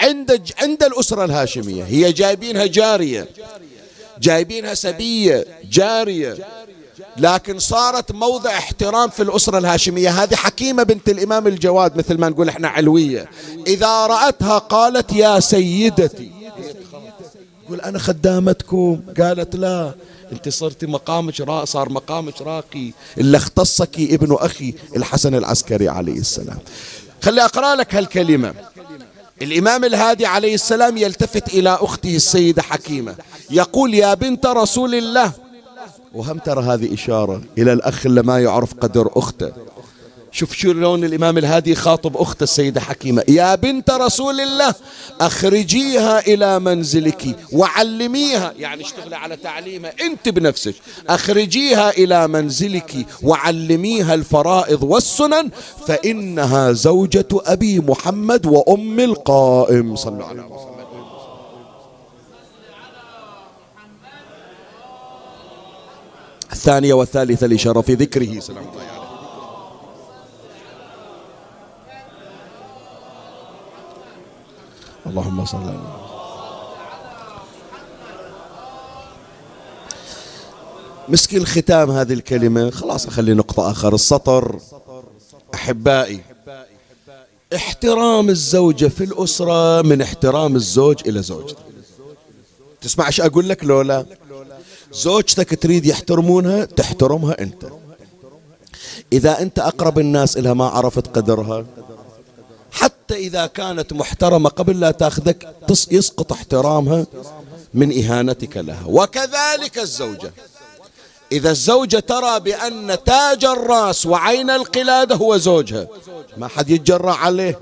عند عند الأسرة الهاشمية. هي جايبينها جارية جايبينها سبية جارية. لكن صارت موضع احترام في الأسرة الهاشمية. هذه حكيمة بنت الإمام الجواد مثل ما نقول إحنا علوية. إذا رأتها قالت يا سيدتي يقول أنا خدامتكم؟ قالت لا. انت صرتي مقامك را صار مقامك راقي اللي اختصك ابن أخي الحسن العسكري عليه السلام. خلي أقرأ لك هالكلمة. الإمام الهادي عليه السلام يلتفت إلى أخته السيدة حكيمة. يقول يا بنت رسول الله. وهم ترى هذه إشارة إلى الأخ اللي ما يعرف قدر أخته. شوف شو لون الإمام الهادي خاطب أخت السيدة حكيمة. يا بنت رسول الله أخرجيها إلى منزلك وعلميها يعني اشتغلي على تعليمها أنت بنفسك. أخرجيها إلى منزلك وعلميها الفرائض والسنن فإنها زوجة أبي محمد وأم القائم. صلوا على محمد. الثانية والثالثة لشرف ذكره. سلام الله اللهم صل على مسكين ختام هذه الكلمة. خلاص أخلي نقطة آخر. السطر. أحبائي احترام الزوجة في الأسرة من احترام الزوج إلى زوجته تسمع إيش أقول لك لولا؟ زوجتك تريد يحترمونها تحترمها أنت. إذا أنت أقرب الناس إلها ما عرفت قدرها حتى إذا كانت محترمة قبل لا تأخذك يسقط احترامها من إهانتك لها. وكذلك الزوجة. إذا الزوجة ترى بأن تاج الرأس وعين القلادة هو زوجها ما حد يتجرع عليه.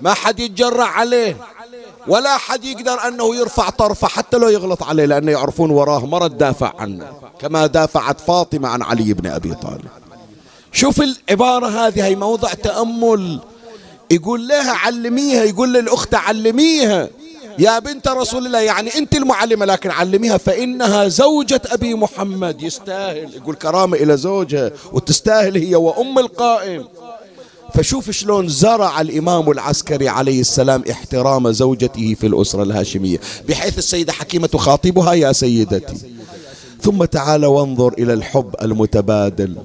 ما حد يتجرع عليه. ولا حد يقدر أنه يرفع طرفه حتى لو يغلط عليه لأنه يعرفون وراه مرة تدافع عنه. كما دافعت فاطمة عن علي بن أبي طالب. شوف العبارة هذه هي موضع تأمل يقول لها علميها يقول للأخت علميها. يا بنت رسول الله يعني أنت المعلمة لكن علميها فإنها زوجة أبي محمد. يستاهل. يقول كرامة إلى زوجها وتستاهل هي وأم القائم. فشوف شلون زرع الإمام العسكري عليه السلام احترام زوجته في الأسرة الهاشمية بحيث السيدة حكيمة تخاطبها يا سيدتي. ثم تعال وانظر إلى الحب المتبادل.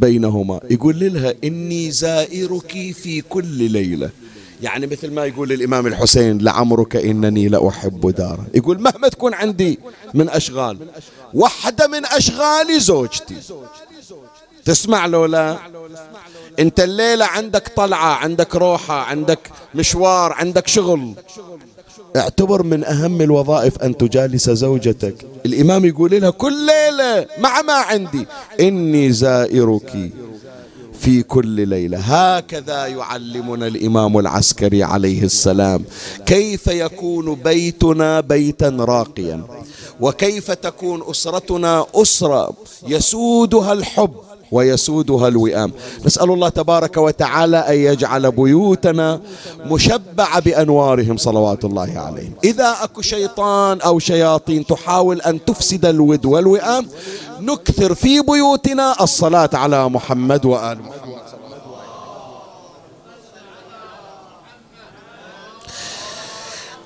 بينهما. يقول لها إني زائرك في كل ليلة. يعني مثل ما يقول الإمام الحسين لعمرك إنني لأحب دارا. يقول مهما تكون عندي من أشغال واحدة من أشغالي زوجتي. تسمع لو لا؟ أنت الليلة عندك طلعة عندك روحة عندك مشوار عندك شغل. اعتبر من أهم الوظائف أن تجالس زوجتك. الإمام يقول لها كل ليلة مع ما عندي. إني زائرك في كل ليلة. هكذا يعلمنا الإمام العسكري عليه السلام. كيف يكون بيتنا بيتا راقيا؟ وكيف تكون أسرتنا أسرة يسودها الحب؟ ويسودها الوئام. نسأل الله تبارك وتعالى أن يجعل بيوتنا مشبعة بأنوارهم صلوات الله عليهم. إذا أكو شيطان أو شياطين تحاول أن تفسد الود والوئام نكثر في بيوتنا الصلاة على محمد وآل محمد.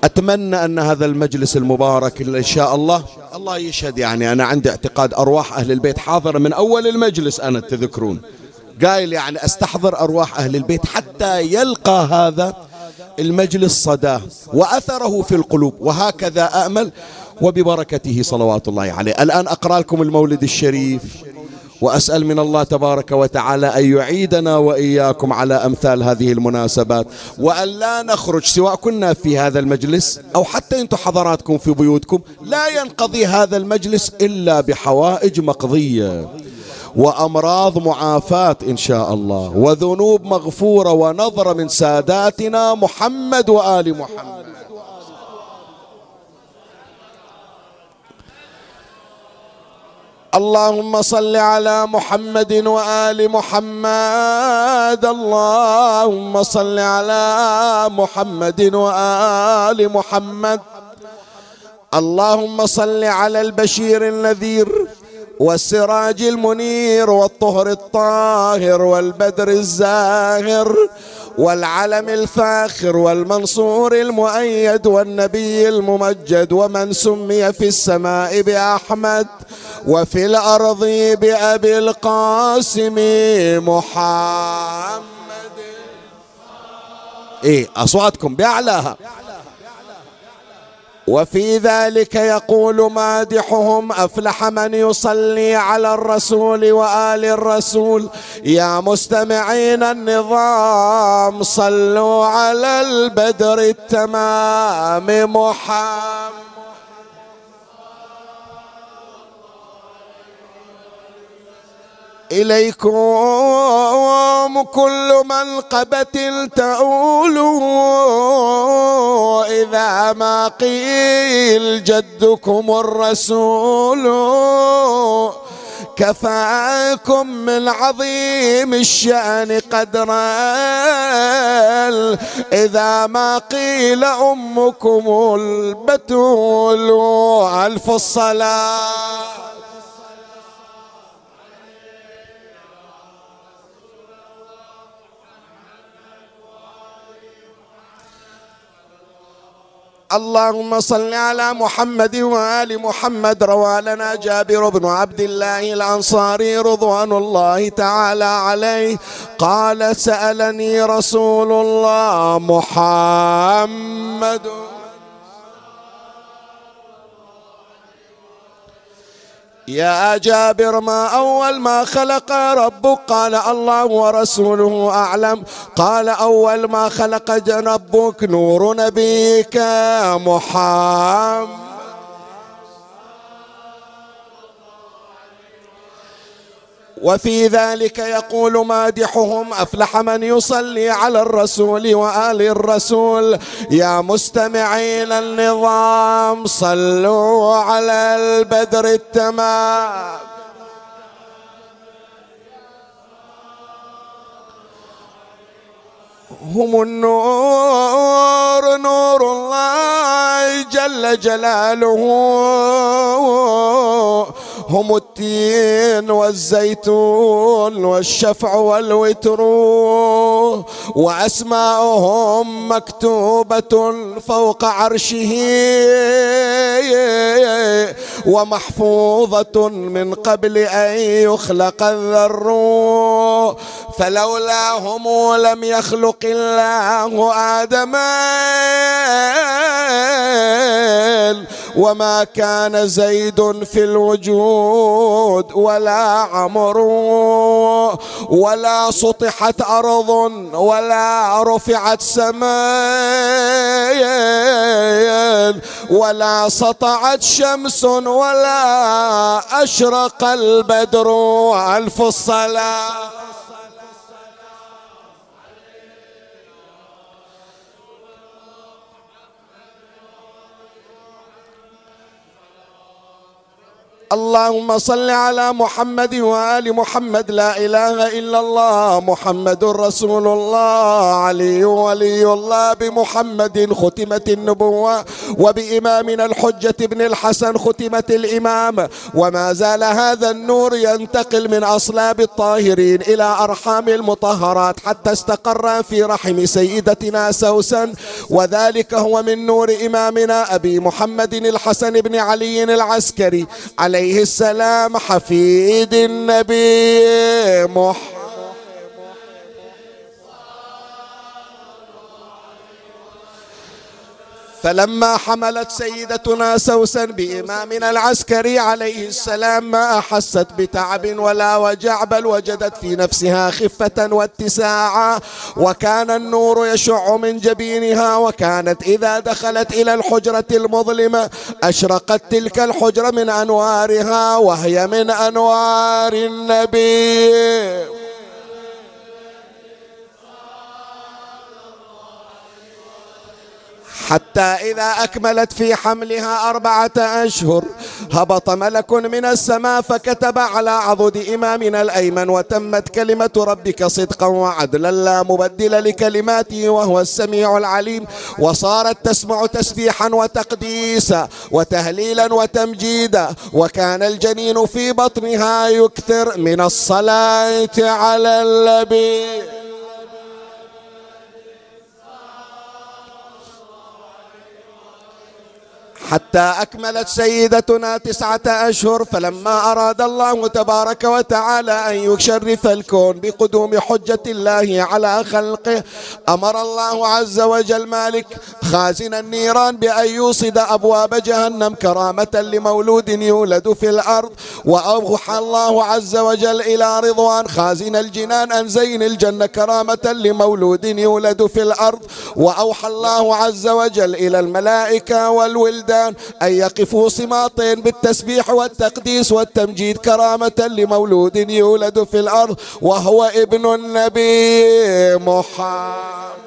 أتمنى أن هذا المجلس المبارك إن شاء الله الله يشهد يعني أنا عندي اعتقاد أرواح أهل البيت حاضرة من أول المجلس أنا تذكرون. قايل يعني أستحضر أرواح أهل البيت حتى يلقى هذا المجلس صداه وأثره في القلوب وهكذا أأمل وببركته صلوات الله عليه. الآن أقرأ لكم المولد الشريف. وأسأل من الله تبارك وتعالى أن يعيدنا وإياكم على أمثال هذه المناسبات وأن لا نخرج سواء كنا في هذا المجلس أو حتى أنتم حضراتكم في بيوتكم لا ينقضي هذا المجلس إلا بحوائج مقضية وأمراض معافاة إن شاء الله وذنوب مغفورة ونظره من ساداتنا محمد وآل محمد. اللهم صل على محمد وآل محمد. اللهم صل على محمد وآل محمد. اللهم صل على البشير النذير والسراج المنير والطهر الطاهر والبدر الزاهر والعلم الفاخر والمنصور المؤيد والنبي الممجد ومن سمي في السماء بأحمد وفي الأرض بأبي القاسم محمد. إيه أصواتكم بأعلاها. وفي ذلك يقول مادحهم أفلح من يصلي على الرسول وآل الرسول. يا مستمعين النظام صلوا على البدر التمام محمد. إليكم كل منقبة تؤول إذا ما قيل جدكم الرسول كفاكم من عظيم الشأن قدرا إذا ما قيل أمكم البتول ألف الصلاة. اللهم صل على محمد وآل محمد روى لنا جابر بن عبد الله الأنصاري رضوان الله تعالى عليه. قال سألني رسول الله محمد. يا جابر ما أول ما خلق ربك قال الله ورسوله أعلم. قال أول ما خلق ربك نور نبيك محمد. وفي ذلك يقول مادحهم أفلح من يصلي على الرسول وآل الرسول. يا مستمعين النظام صلوا على البدر التمام. هم النور نور الله جل جلاله. هم التين والزيتون والشفع والوتر وأسماؤهم مكتوبة فوق عرشه ومحفوظة من قبل أن يخلق الذر فلولاهم لم يخلق الله آدم وما كان زيد في الوجود ولا عمر ولا سطحت أرض ولا رفعت سماء ولا سطعت شمس ولا أشرق البدر. ألف الصلاة. اللهم صل على محمد وآل محمد. لا إله إلا الله محمد رسول الله علي ولي الله بمحمد. ختمت النبوة وبإمامنا الحجة بن الحسن ختمت الإمام. وما زال هذا النور ينتقل من أصلاب الطاهرين إلى أرحام المطهرات حتى استقر في رحم سيدتنا سوسن. وذلك هو من نور إمامنا أبي محمد الحسن بن علي العسكري. عليه عليه السلام حفيد النبي محمد فلما حملت سيدتنا سوسن بإمامنا العسكري عليه السلام ما أحست بتعب ولا وجع بل وجدت في نفسها خفة واتساعا وكان النور يشع من جبينها وكانت إذا دخلت إلى الحجرة المظلمة أشرقت تلك الحجرة من أنوارها وهي من أنوار النبي. حتى إذا أكملت في حملها أربعة أشهر هبط ملك من السماء فكتب على عضد إمامنا الأيمن وتمت كلمة ربك صدقا وعدلا لا مبدل لكلماته وهو السميع العليم. وصارت تسمع تسبيحا وتقديسا وتهليلا وتمجيدا. وكان الجنين في بطنها يكثر من الصلاة على النبي. حتى أكملت سيدتنا تسعة أشهر فلما أراد الله تبارك وتعالى أن يشرف الكون بقدوم حجة الله على خلقه أمر الله عز وجل مالك خازن النيران بأن يوصد أبواب جهنم كرامة لمولود يولد في الأرض وأوحى الله عز وجل إلى رضوان خازن الجنان أن زين الجنة كرامة لمولود يولد في الأرض وأوحى الله عز وجل إلى الملائكة والولدان الإنسان أن يقفوا صماطين بالتسبيح والتقديس والتمجيد كرامة لمولود يولد في الأرض وهو ابن النبي محمد.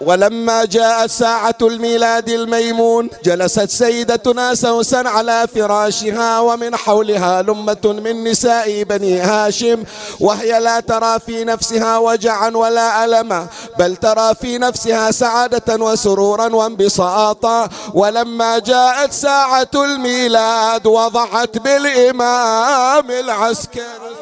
ولما جاءت ساعة الميلاد الميمون جلست سيدتنا سوسن على فراشها ومن حولها لمة من نساء بني هاشم وهي لا ترى في نفسها وجعا ولا ألما بل ترى في نفسها سعادة وسرورا وانبساطا. ولما جاءت ساعة الميلاد وضعت بالإمام العسكري.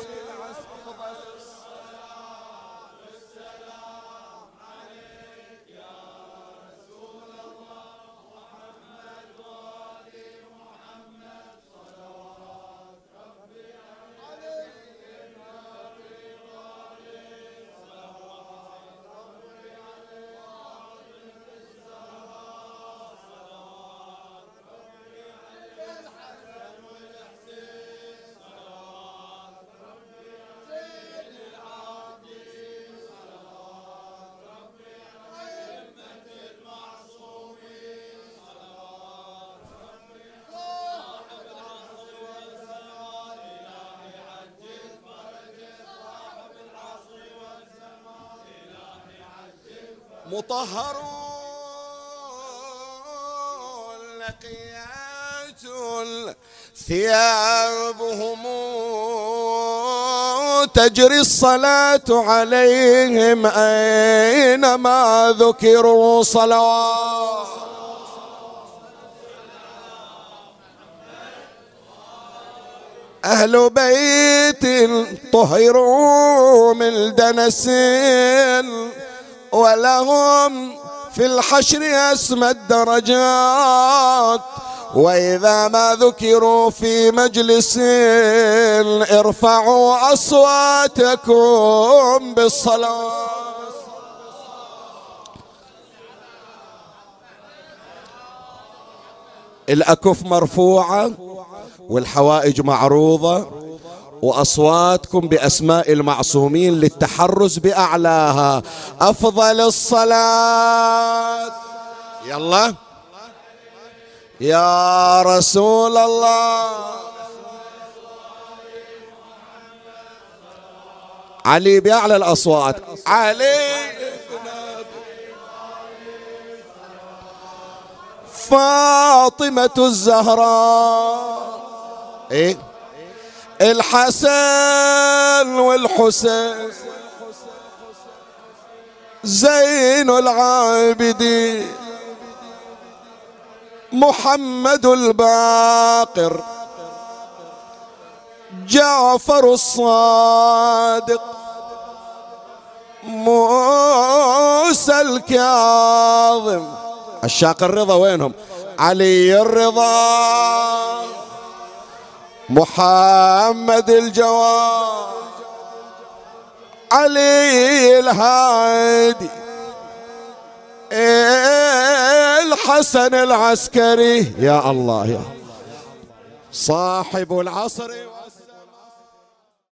مطهرون نقيات ثيابهم تجري الصلاة عليهم أينما ذكروا صلوات. أهل بيت طهروا من دنس ولهم في الحشر أسمى الدرجات. وإذا ما ذكروا في مجلس ارفعوا أصواتكم بالصلاة. الأكف مرفوعة والحوائج معروضة. وأصواتكم بأسماء المعصومين للتحرز بأعلاها. أفضل الصلاة. يلا. يا رسول الله. علي بأعلى الأصوات. علي. فاطمة الزهراء. إيه؟ الحسن والحسين زين العابدين محمد الباقر جعفر الصادق موسى الكاظم. الشاق الرضا وينهم؟ علي الرضا. محمد الجواد علي الهادي الحسن العسكري. يا الله يا صاحب العصر.